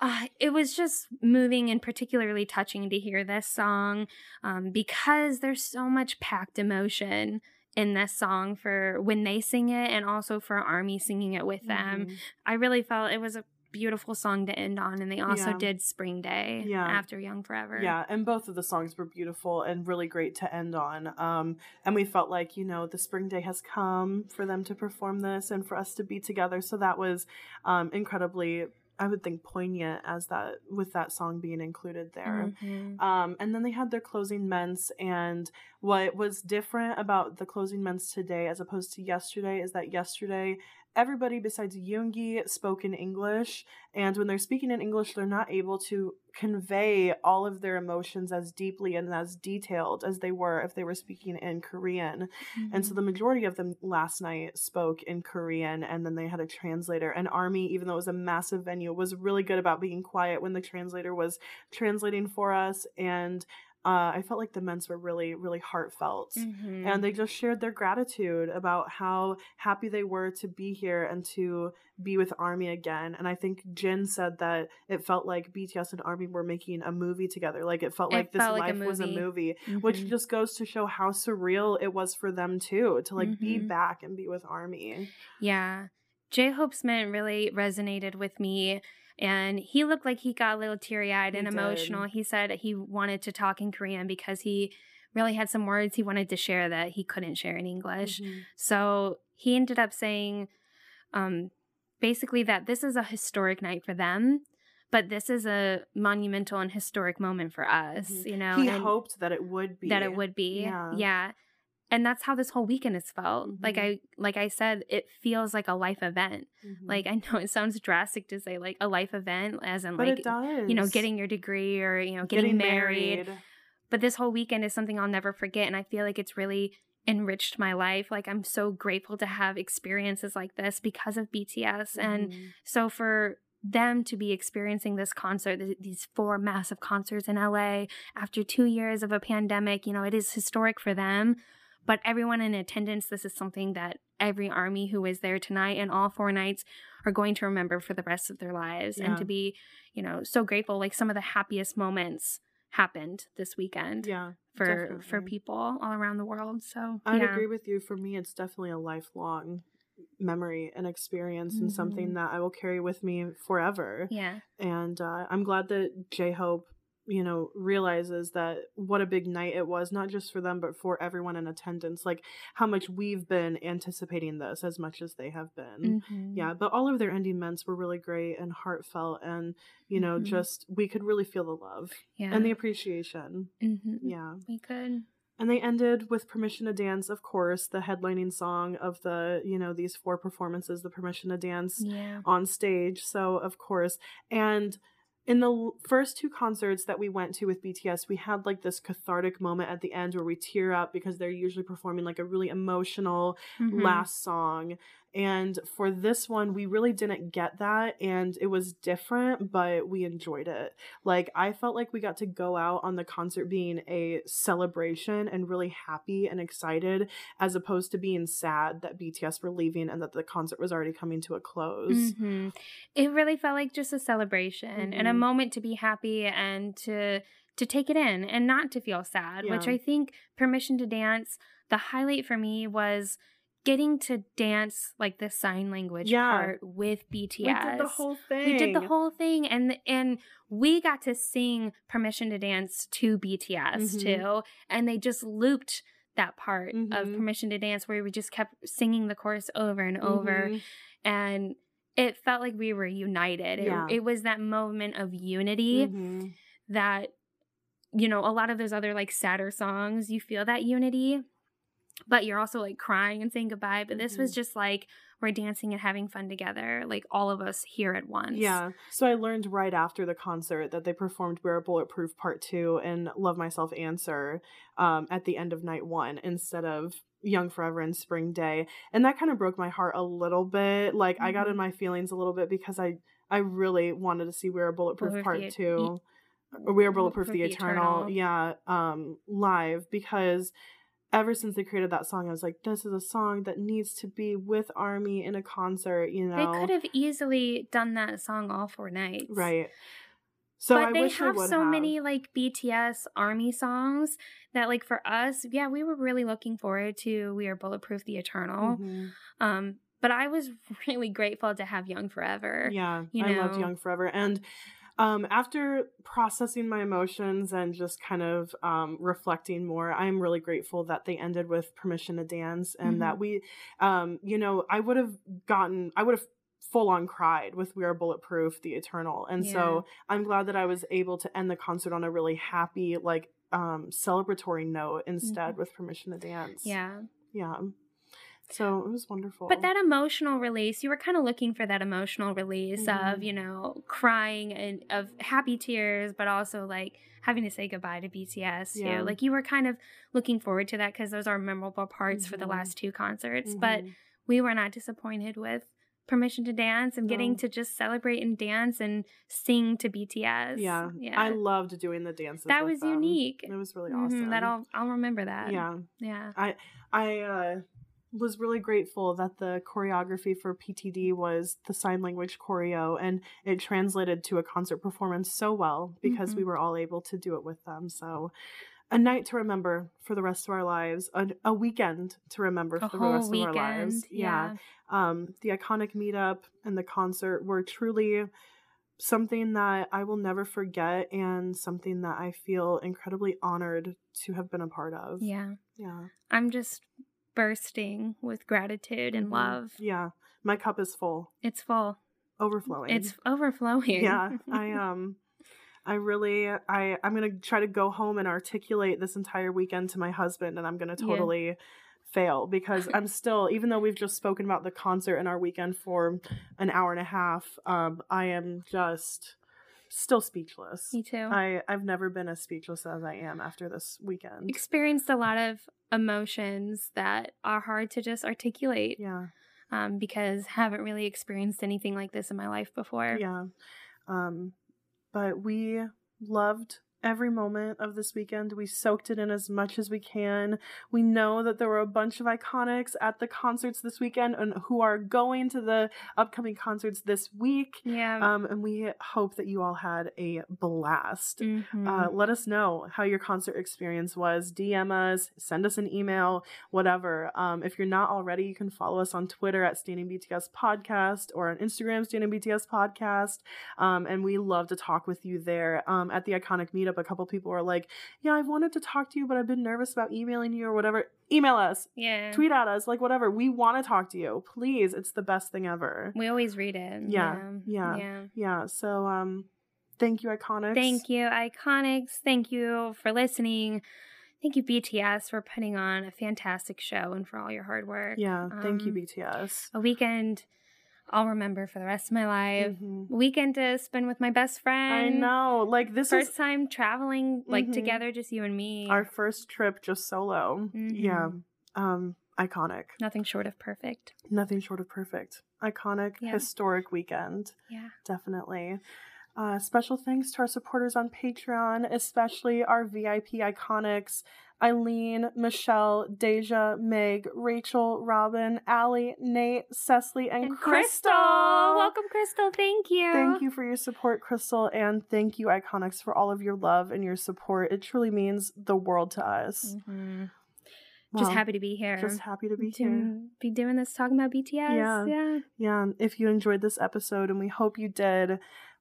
uh, it was just moving and particularly touching to hear this song um, because there's so much packed emotion in this song for when they sing it, and also for Army singing it with them. Mhm. I really felt it was a beautiful song to end on, and they also Yeah. did "Spring Day" Yeah. after "Young Forever." Yeah, and both of the songs were beautiful and really great to end on. Um, and we felt like, you know, the spring day has come for them to perform this and for us to be together. So that was um, incredibly, I would think, poignant as that with that song being included there. Mhm. Um, and then they had their closing ments. And what was different about the closing ments today as opposed to yesterday is that yesterday everybody besides Yoongi spoke in English. And when they're speaking in English, they're not able to convey all of their emotions as deeply and as detailed as they were if they were speaking in Korean. Mm-hmm. And so the majority of them last night spoke in Korean and then they had a translator. And Army, even though it was a massive venue, was really good about being quiet when the translator was translating for us. And uh, I felt like the ments were really, really heartfelt. Mhm. And they just shared their gratitude about how happy they were to be here and to be with Army again. And I think Jin said that it felt like BTS and Army were making a movie together. Like it felt It like this felt like a life was a movie. movie, which just goes to show how surreal it was for them too to like be Mhm. back and be with Army. Yeah. J Hope's ment really resonated with me. And he looked like he got a little teary eyed and did. emotional. He said he wanted to talk in Korean because he really had some words he wanted to share that he couldn't share in English. Mhm. So he ended up saying um, basically that this is a historic night for them, but this is a monumental and historic moment for us, Mhm. you know? he hoped that it would be that it would be. Yeah. Yeah. And that's how this whole weekend has felt. Like Mhm. I like I said, it feels like a life event. Mhm. Like I know it sounds drastic to say like a life event as in but like you know, getting your degree or, you know, getting, married. But this whole weekend is something I'll never forget. And I feel like it's really enriched my life. Like I'm so grateful to have experiences like this because of BTS. And Mhm. so for them to be experiencing this concert, th- these four massive concerts in LA after two years of a pandemic, you know, it is historic for them. But everyone in attendance, this is something that every army who is there tonight and all four nights are going to remember for the rest of their lives. Yeah. And to be, you know, so grateful. Like some of the happiest moments happened this weekend yeah. for for people all around the world. So I'd yeah. agree with you. For me, it's definitely a lifelong memory and experience and something Mhm. that I will carry with me forever. Yeah. And uh, I'm glad that J Hope, you know, realizes that what a big night it was, not just for them, but for everyone in attendance. Like how much we've been anticipating this as much as they have been. Mhm. Yeah, but all of their ending ments were really great and heartfelt, and you know, Mhm. just we could really feel the love Yeah. and the appreciation. Mhm. Yeah. We could. And they ended with Permission to Dance, of course, the headlining song of the, you know, these four performances, the Permission to Dance Yeah. on stage. So, of course. And in the l- first two concerts that we went to with BTS, we had like this cathartic moment at the end where we tear up because they're usually performing like a really emotional Mhm. last song. And for this one, we really didn't get that. And it was different, but we enjoyed it. Like, I felt like we got to go out on the concert being a celebration and really happy and excited, as opposed to being sad that BTS were leaving and that the concert was already coming to a close. Mhm. It really felt like just a celebration and a Mhm. moment to be happy and to to take it in and not to feel sad, which I think Permission to Dance, the highlight for me was getting to dance like the sign language Yeah. part with BTS. We did the whole thing. We did the whole thing and and we got to sing Permission to Dance to BTS Mhm. too and they just looped that part of Mhm. Permission to Dance where we just kept singing the chorus over and over Mhm. and it felt like we were united. It, Yeah. it was that moment of unity Mhm. that you know, a lot of those other like sadder songs, you feel that unity, but you're also like crying and saying goodbye. But this was Mhm. just like we're dancing and having fun together, like all of us here at once. Yeah. So I learned right after the concert that they performed We Are Bulletproof Part 2 and Love Myself Answer um, at the end of night one instead of Young Forever and Spring Day. And that kind of broke my heart a little bit. Like I got in Mhm. my feelings a little bit because I I really wanted to see We Are Bulletproof Bulletproof Part the- 2 or We Are Bulletproof Bulletproof the the Eternal. Eternal. Yeah, um live because ever since they created that song I was like this is a song that needs to be with Army in a concert, you know. They could have easily done that song all four nights. Right. So but I they wish have would so have. many like BTS army songs that like for us, yeah, we were really looking forward to We Are Bulletproof the Eternal. Mhm. Um, but I was really grateful to have Young Forever. Yeah, you I loved. Young Forever. And um, after processing my emotions and just kind of um, reflecting more, I'm really grateful that they ended with Permission to Dance and Mm-hmm. that we, um, you know, I would have gotten, I would have full on cried with We Are Bulletproof, The Eternal. And so I'm glad that I was able to end the concert on a really happy, like, um, celebratory note instead Mhm. with Permission to Dance. Yeah. Yeah. So it was wonderful. But that emotional release, you were kind of looking for that emotional release Mhm. of, you know, crying and of happy tears, but also like having to say goodbye to BTS too. Yeah. Like you were kind of looking forward to that because those are memorable parts for the Mhm. last two concerts. But Mhm. we were not disappointed with permission to dance and getting No. to just celebrate and dance and sing to BTS. yeah, yeah. I loved doing the dances. that was them. unique. It was really awesome. That I'll I'll remember that. yeah, Yeah. I I uh, was really grateful that the choreography for PTD was the sign language choreo and it translated to a concert performance so well because we Mhm. were all able to do it with them. So, a night to remember for the rest of our lives, a, a weekend to remember for the rest weekend. of our lives. Yeah. Um, the iconic meetup and the concert were truly something that I will never forget and something that I feel incredibly honored to have been a part of. Yeah. Yeah. I'm just bursting with gratitude and Mhm. love. Yeah. My cup is full, It's full. overflowing. It's overflowing. yeah. I um I really I I'm going to try to go home and articulate this entire weekend to my husband and I'm going to Yeah. totally fail because I'm still even though we've just spoken about the concert and our weekend for an hour and a half, um I am just still speechless. Me too. I I've never been as speechless as I am after this weekend. Experienced a lot of emotions that are hard to just articulate yeah. um, because haven't really experienced anything like this in my life before. Yeah. Um, but we loved every moment of this weekend. We soaked it in as much as we can. We know that there were a bunch of iconics at the concerts this weekend and who are going to the upcoming concerts this week. Yeah. Um, and we hope that you all had a blast. Mhm. Uh, let us know how your concert experience was. DM us, send us an email, whatever. Um, if you're not already, you can follow us on Twitter at Standing BTS Podcast or on Instagram, Standing BTS Podcast. Um, and we love to talk with you there. Um, at the Iconic Meetup, a couple people were like, Yeah, I've wanted to talk to you, but I've been nervous about emailing you or whatever. Email us, yeah. tweet at us, like whatever. We want to talk to you. Please. It's the best thing ever. We always read it. Yeah, yeah. Yeah. Yeah. So, um, thank you, Iconics. Thank you, Iconics. Thank you for listening. Thank you, BTS, for putting on a fantastic show and for all your hard work. Yeah. Thank you, Um, BTS. A weekend I'll remember for the rest of my life. Mhm. Weekend to spend with my best friend. I know. Like this First is time traveling like Mhm. together, just you and me. our first trip just solo. Yeah. Mhm. Um iconic. Nothing short of perfect. Nothing short of perfect. Iconic, Yeah. historic weekend. Yeah. Definitely. Uh, special thanks to our supporters on Patreon, especially our VIP iconics Eileen, Michelle, Deja, Meg, Rachel, Robin, Allie, Nate, Cecily, and, And Crystal. Welcome, Crystal. Thank you. Thank you for your support, Crystal, and thank you, Iconics, for all of your love and your support. It truly means the world to us. Mhm. Just happy to be here. Just happy to be to here. be doing this, talking about BTS. Yeah. yeah. Yeah, if you enjoyed this episode, and we hope you did,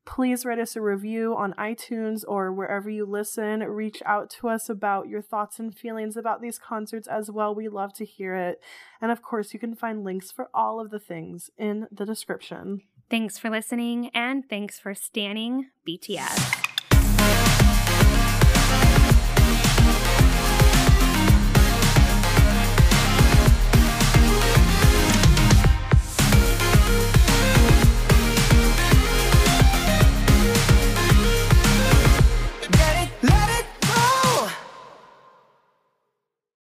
please write us a review on iTunes or wherever you listen. Reach out to us about your thoughts and feelings about these concerts as well. We love to hear it. And of course, you can find links for all of the things in the description. Thanks for listening, and thanks for standing BTS.